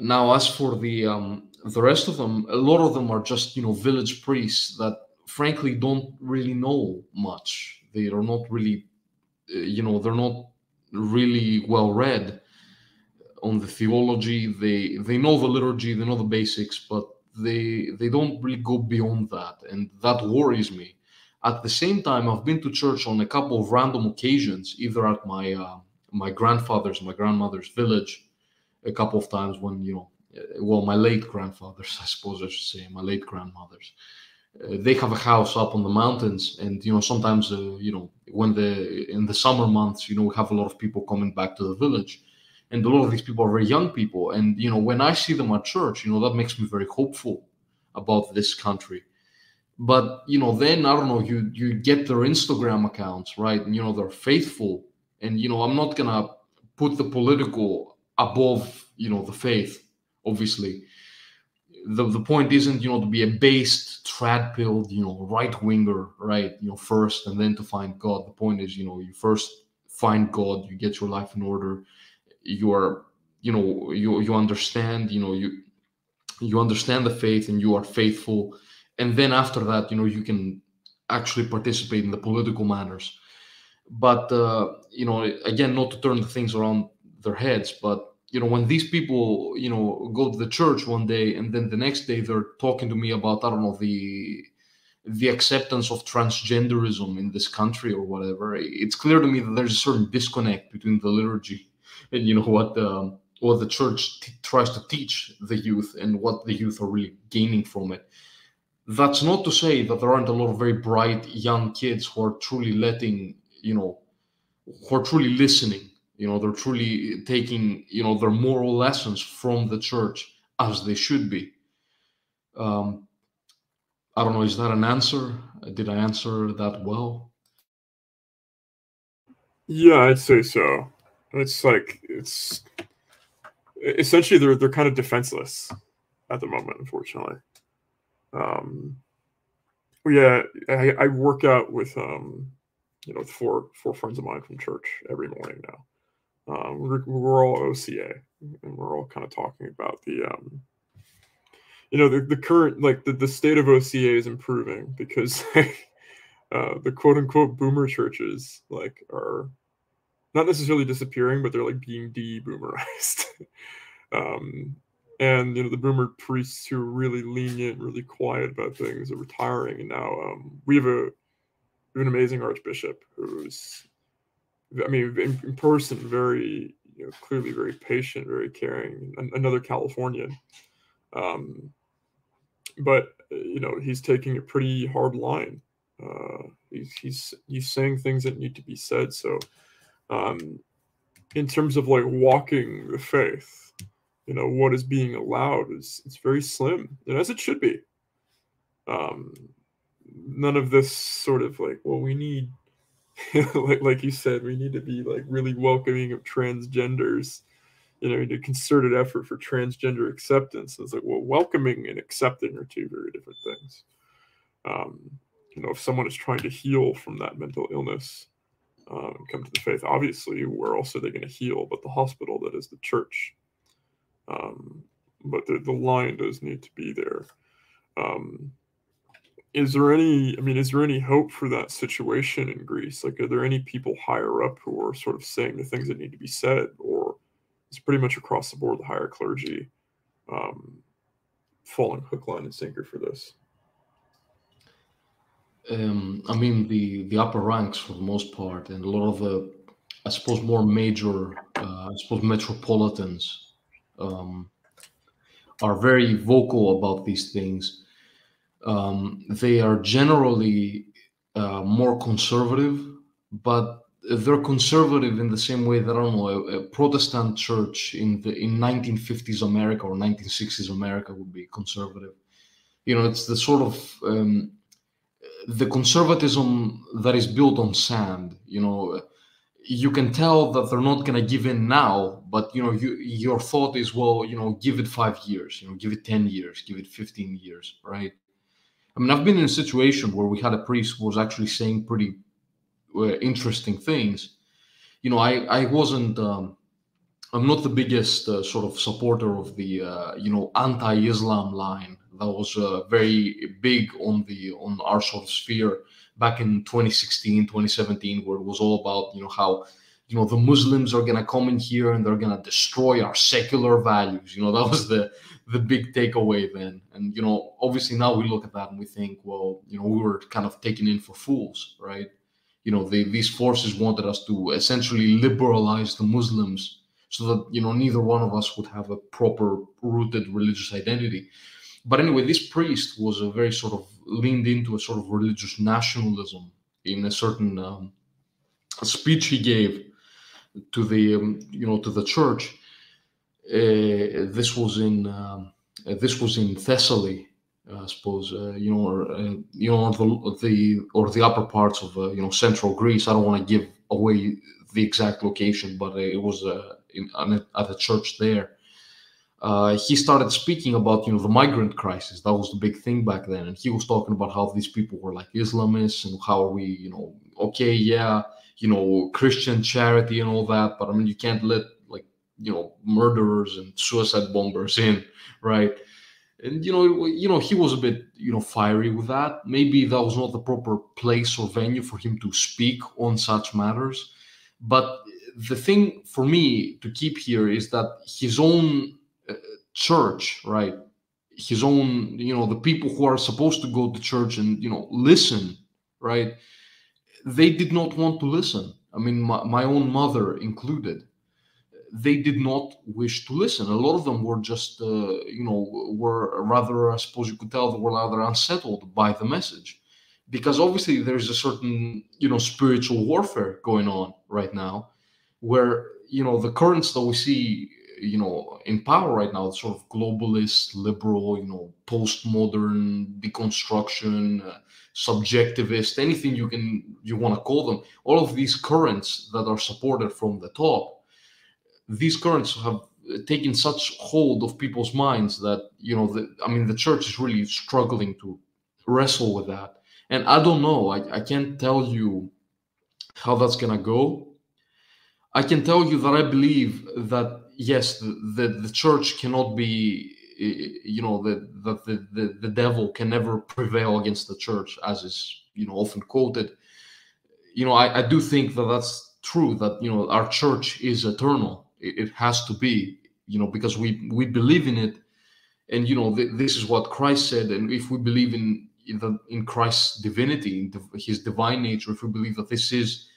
now, as for the um, the rest of them, a lot of them are just you know village priests that frankly don't really know much. They are not really, uh, you know, they're not really well read on the theology. They they know the liturgy, they know the basics, but they they don't really go beyond that, and that worries me. At the same time, I've been to church on a couple of random occasions, either at my uh, my grandfather's, my grandmother's village, a couple of times when you know well my late grandfathers <laughs> i suppose i should say my late grandmothers. Uh, they have a house up on the mountains and you know sometimes uh, you know when the in the summer months you know we have a lot of people coming back to the village and a lot of these people are very young people and you know when i see them at church you know that makes me very hopeful about this country but you know then i don't know you you get their instagram accounts right and you know they're faithful and you know i'm not gonna put the political above you know the faith obviously the, the point isn't you know to be a based trad pilled you know right winger right you know first and then to find god the point is you know you first find god you get your life in order you are you know you you understand you know you you understand the faith and you are faithful and then after that you know you can actually participate in the political manners. But uh, you know, again, not to turn the things around their heads, but you know, when these people, you know, go to the church one day and then the next day they're talking to me about, I don't know, the the acceptance of transgenderism in this country or whatever, it's clear to me that there's a certain disconnect between the liturgy and you know what the what the church t- tries to teach the youth and what the youth are really gaining from it. That's not to say that there aren't a lot of very bright young kids who are truly letting, you know, who are truly listening. You know, they're truly taking, you know, their moral lessons from the church as they should be. Um, I don't know. Is that an answer? Did I answer that well? Yeah, I'd say so. It's like it's essentially they're they're kind of defenseless at the moment, unfortunately. Um, yeah, I, I work out with um, you know, four four friends of mine from church every morning now. Um, we're, we're all OCA, and we're all kind of talking about the um, you know, the, the current like the, the state of OCA is improving because <laughs> uh, the quote unquote boomer churches like are not necessarily disappearing, but they're like being de-boomerized. <laughs> um, and you know the boomer priests who are really lenient, really quiet about things are retiring, and now um, we have a an amazing archbishop who's, I mean, in, in person, very you know, clearly very patient, very caring. Another Californian, um, but you know he's taking a pretty hard line. Uh, he's he's he's saying things that need to be said. So um, in terms of like walking the faith, you know, what is being allowed is it's very slim, and as it should be. Um, none of this sort of like, well, we need, <laughs> like like you said, we need to be like really welcoming of transgenders. You know, a concerted effort for transgender acceptance. It's like, well, welcoming and accepting are two very different things. Um, you know, if someone is trying to heal from that mental illness, um, come to the faith. Obviously, where else are they going to heal but the hospital that is the church? Um, but the, the line does need to be there. Um, is there any, I mean, is there any hope for that situation in Greece? Like, are there any people higher up who are sort of saying the things that need to be said? Or is pretty much across the board the higher clergy um, falling hook, line, and sinker for this? um, I mean the the upper ranks for the most part, and a lot of the, I suppose, more major, uh, I suppose, metropolitans um, are very vocal about these things. Um, they are generally uh, more conservative, but they're conservative in the same way that I don't know a, a, Protestant church in the in 1950s America or 1960s America would be conservative. You know, it's the sort of um, the conservatism that is built on sand you know you can tell that they're not going to give in now but you know you, your thought is well you know give it five years you know give it 10 years give it 15 years right? I mean i've been in a situation where we had a priest who was actually saying pretty uh, interesting things. You know i i wasn't um, i'm not the biggest uh, sort of supporter of the uh, you know anti-islam line that was uh, very big on the on our sort of sphere back in 2016 2017 where it was all about you know how you know the muslims are going to come in here and they're going to destroy our secular values. You know that was the the big takeaway then. And you know obviously now we look at that and we think well you know we were kind of taken in for fools right? You know they, these forces wanted us to essentially liberalize the muslims so that you know neither one of us would have a proper rooted religious identity but anyway, this priest was a very sort of leaned into a sort of religious nationalism in a certain um, speech he gave to the um, you know to the church. Uh, this was in um, this was in Thessaly, I suppose uh, you know, or uh, you know, the, the or the upper parts of uh, you know central Greece. I don't want to give away the exact location, but it was uh, in, at a church there uh, he started speaking about you know the migrant crisis. That was the big thing back then, and he was talking about how these people were like Islamists and how we you know okay yeah you know Christian charity and all that, but I mean you can't let like you know murderers and suicide bombers <laughs> in, right? and you know you know he was a bit you know fiery with that maybe that was not the proper place or venue for him to speak on such matters but the thing for me to keep here is that his own church right? His own you know the people who are supposed to go to church and you know listen right? They did not want to listen. I mean my, my own mother included. They did not wish to listen. A lot of them were just, uh, you know, were rather, I suppose you could tell, they were rather unsettled by the message, because obviously there's a certain, you know, spiritual warfare going on right now, where you know the currents that we see, you know, in power right now, sort of globalist, liberal, you know, postmodern, deconstruction, uh, subjectivist, anything you can you want to call them, all of these currents that are supported from the top these currents have taken such hold of people's minds that you know the, i mean the church is really struggling to wrestle with that. And i don't know i, I can't tell you how that's going to go. I can tell you that i believe that yes the, the, the church cannot be eh, eh, you know the, the, the, the devil can never prevail against the church as is you know often quoted. You know I, I do think that that's true that you know our church is eternal. It, has to be you know because we we believe in it. And you know th- this is what christ said and if we believe in in, the, in christ's divinity in the, his divine nature if we believe that this is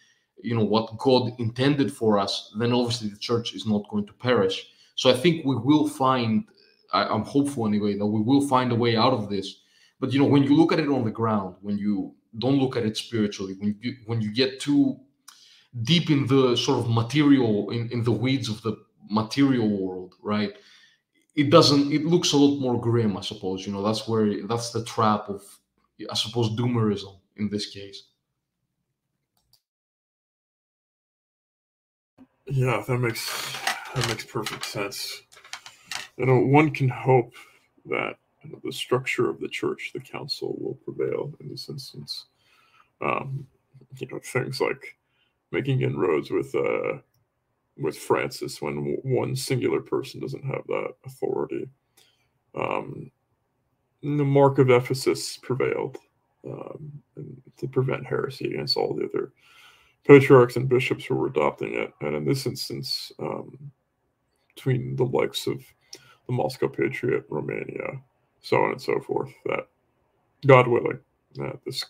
you know what god intended for us then obviously the church is not going to perish. So i think we will find I, i'm hopeful anyway that we will find a way out of this. But you know when you look at it on the ground when you don't look at it spiritually when you when you get too deep in the sort of material in, in the weeds of the material world right it doesn't it looks a lot more grim i suppose. You know that's where that's the trap of i suppose doomerism in this case yeah that makes that makes perfect sense you know one can hope that you know, the structure of the church the council will prevail in this instance um, you know things like making inroads with uh, with Francis when w- one singular person doesn't have that authority. Um, the mark of Ephesus prevailed um, to prevent heresy against all the other patriarchs and bishops who were adopting it. And in this instance, um, between the likes of the Moscow Patriarch, Romania, so on and so forth, that God willing, that this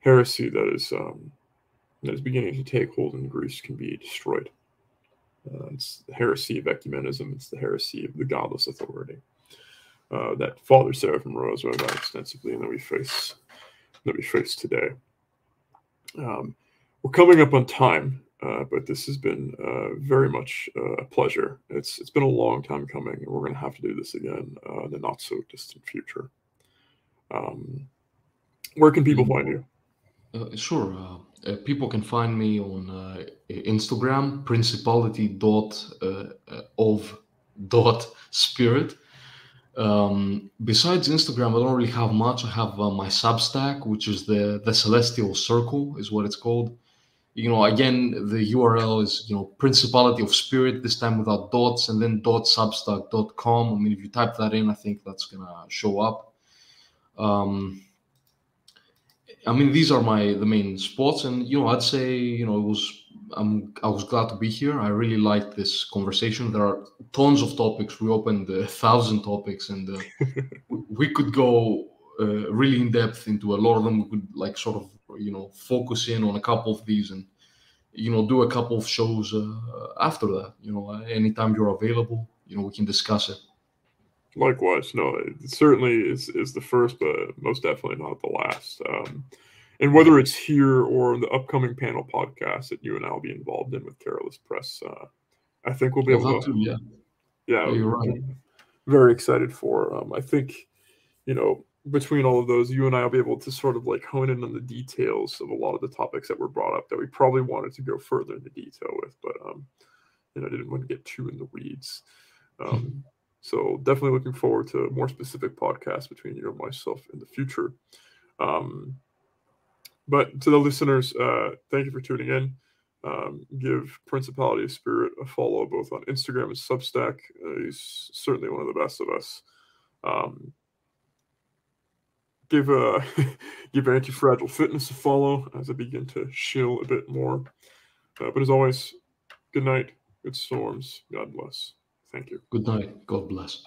heresy that is um, that is beginning to take hold in Greece can be destroyed. Uh, it's the heresy of ecumenism. It's the heresy of the godless authority uh, that Father Seraphim Rose wrote about extensively, and that we face that we face today. Um, we're coming up on time, uh, but this has been uh, very much uh, a pleasure. It's it's been a long time coming, and we're going to have to do this again uh, in the not so distant future. Um, where can people find you? sure uh, people can find me on uh, Instagram, principality dot uh, uh, of dot spirit. Um, besides Instagram, I don't really have much. I have uh, my Substack, which is the the Celestial Circle, is what it's called. You know, again, the URL is you know Principality of Spirit, this time without dots, and then dot substack dot com. I mean, if you type that in, I think that's gonna show up. Um, I mean, these are my the main spots, and you know, I'd say you know it was I'm I was glad to be here. I really liked this conversation. There are tons of topics. We opened a thousand topics, and uh, <laughs> we could go uh, really in depth into a lot of them. We could like sort of you know focus in on a couple of these, and you know do a couple of shows uh, after that. You know, anytime you're available, you know, we can discuss it. Likewise, no, it certainly is is the first, but most definitely not the last. Um, and whether it's here or the upcoming panel podcast that you and I will be involved in with Carolus Press, uh, I think we'll be able to. yeah, yeah, you're right. Very excited for. Um, I think, you know, between all of those, you and I will be able to sort of like hone in on the details of a lot of the topics that were brought up that we probably wanted to go further into detail with, but um, you know, I didn't want to get too in the weeds. Um, so definitely looking forward to more specific podcasts between you and myself in the future. Um, but to the listeners, uh, thank you for tuning in. Um, give Principality of Spirit a follow both on Instagram and Substack. Uh, he's certainly one of the best of us. Um, give uh, <laughs> give anti-fragile fitness a follow as I begin to chill a bit more. Uh, but as always, good night, good storms, God bless. Thank you. Good night. God bless.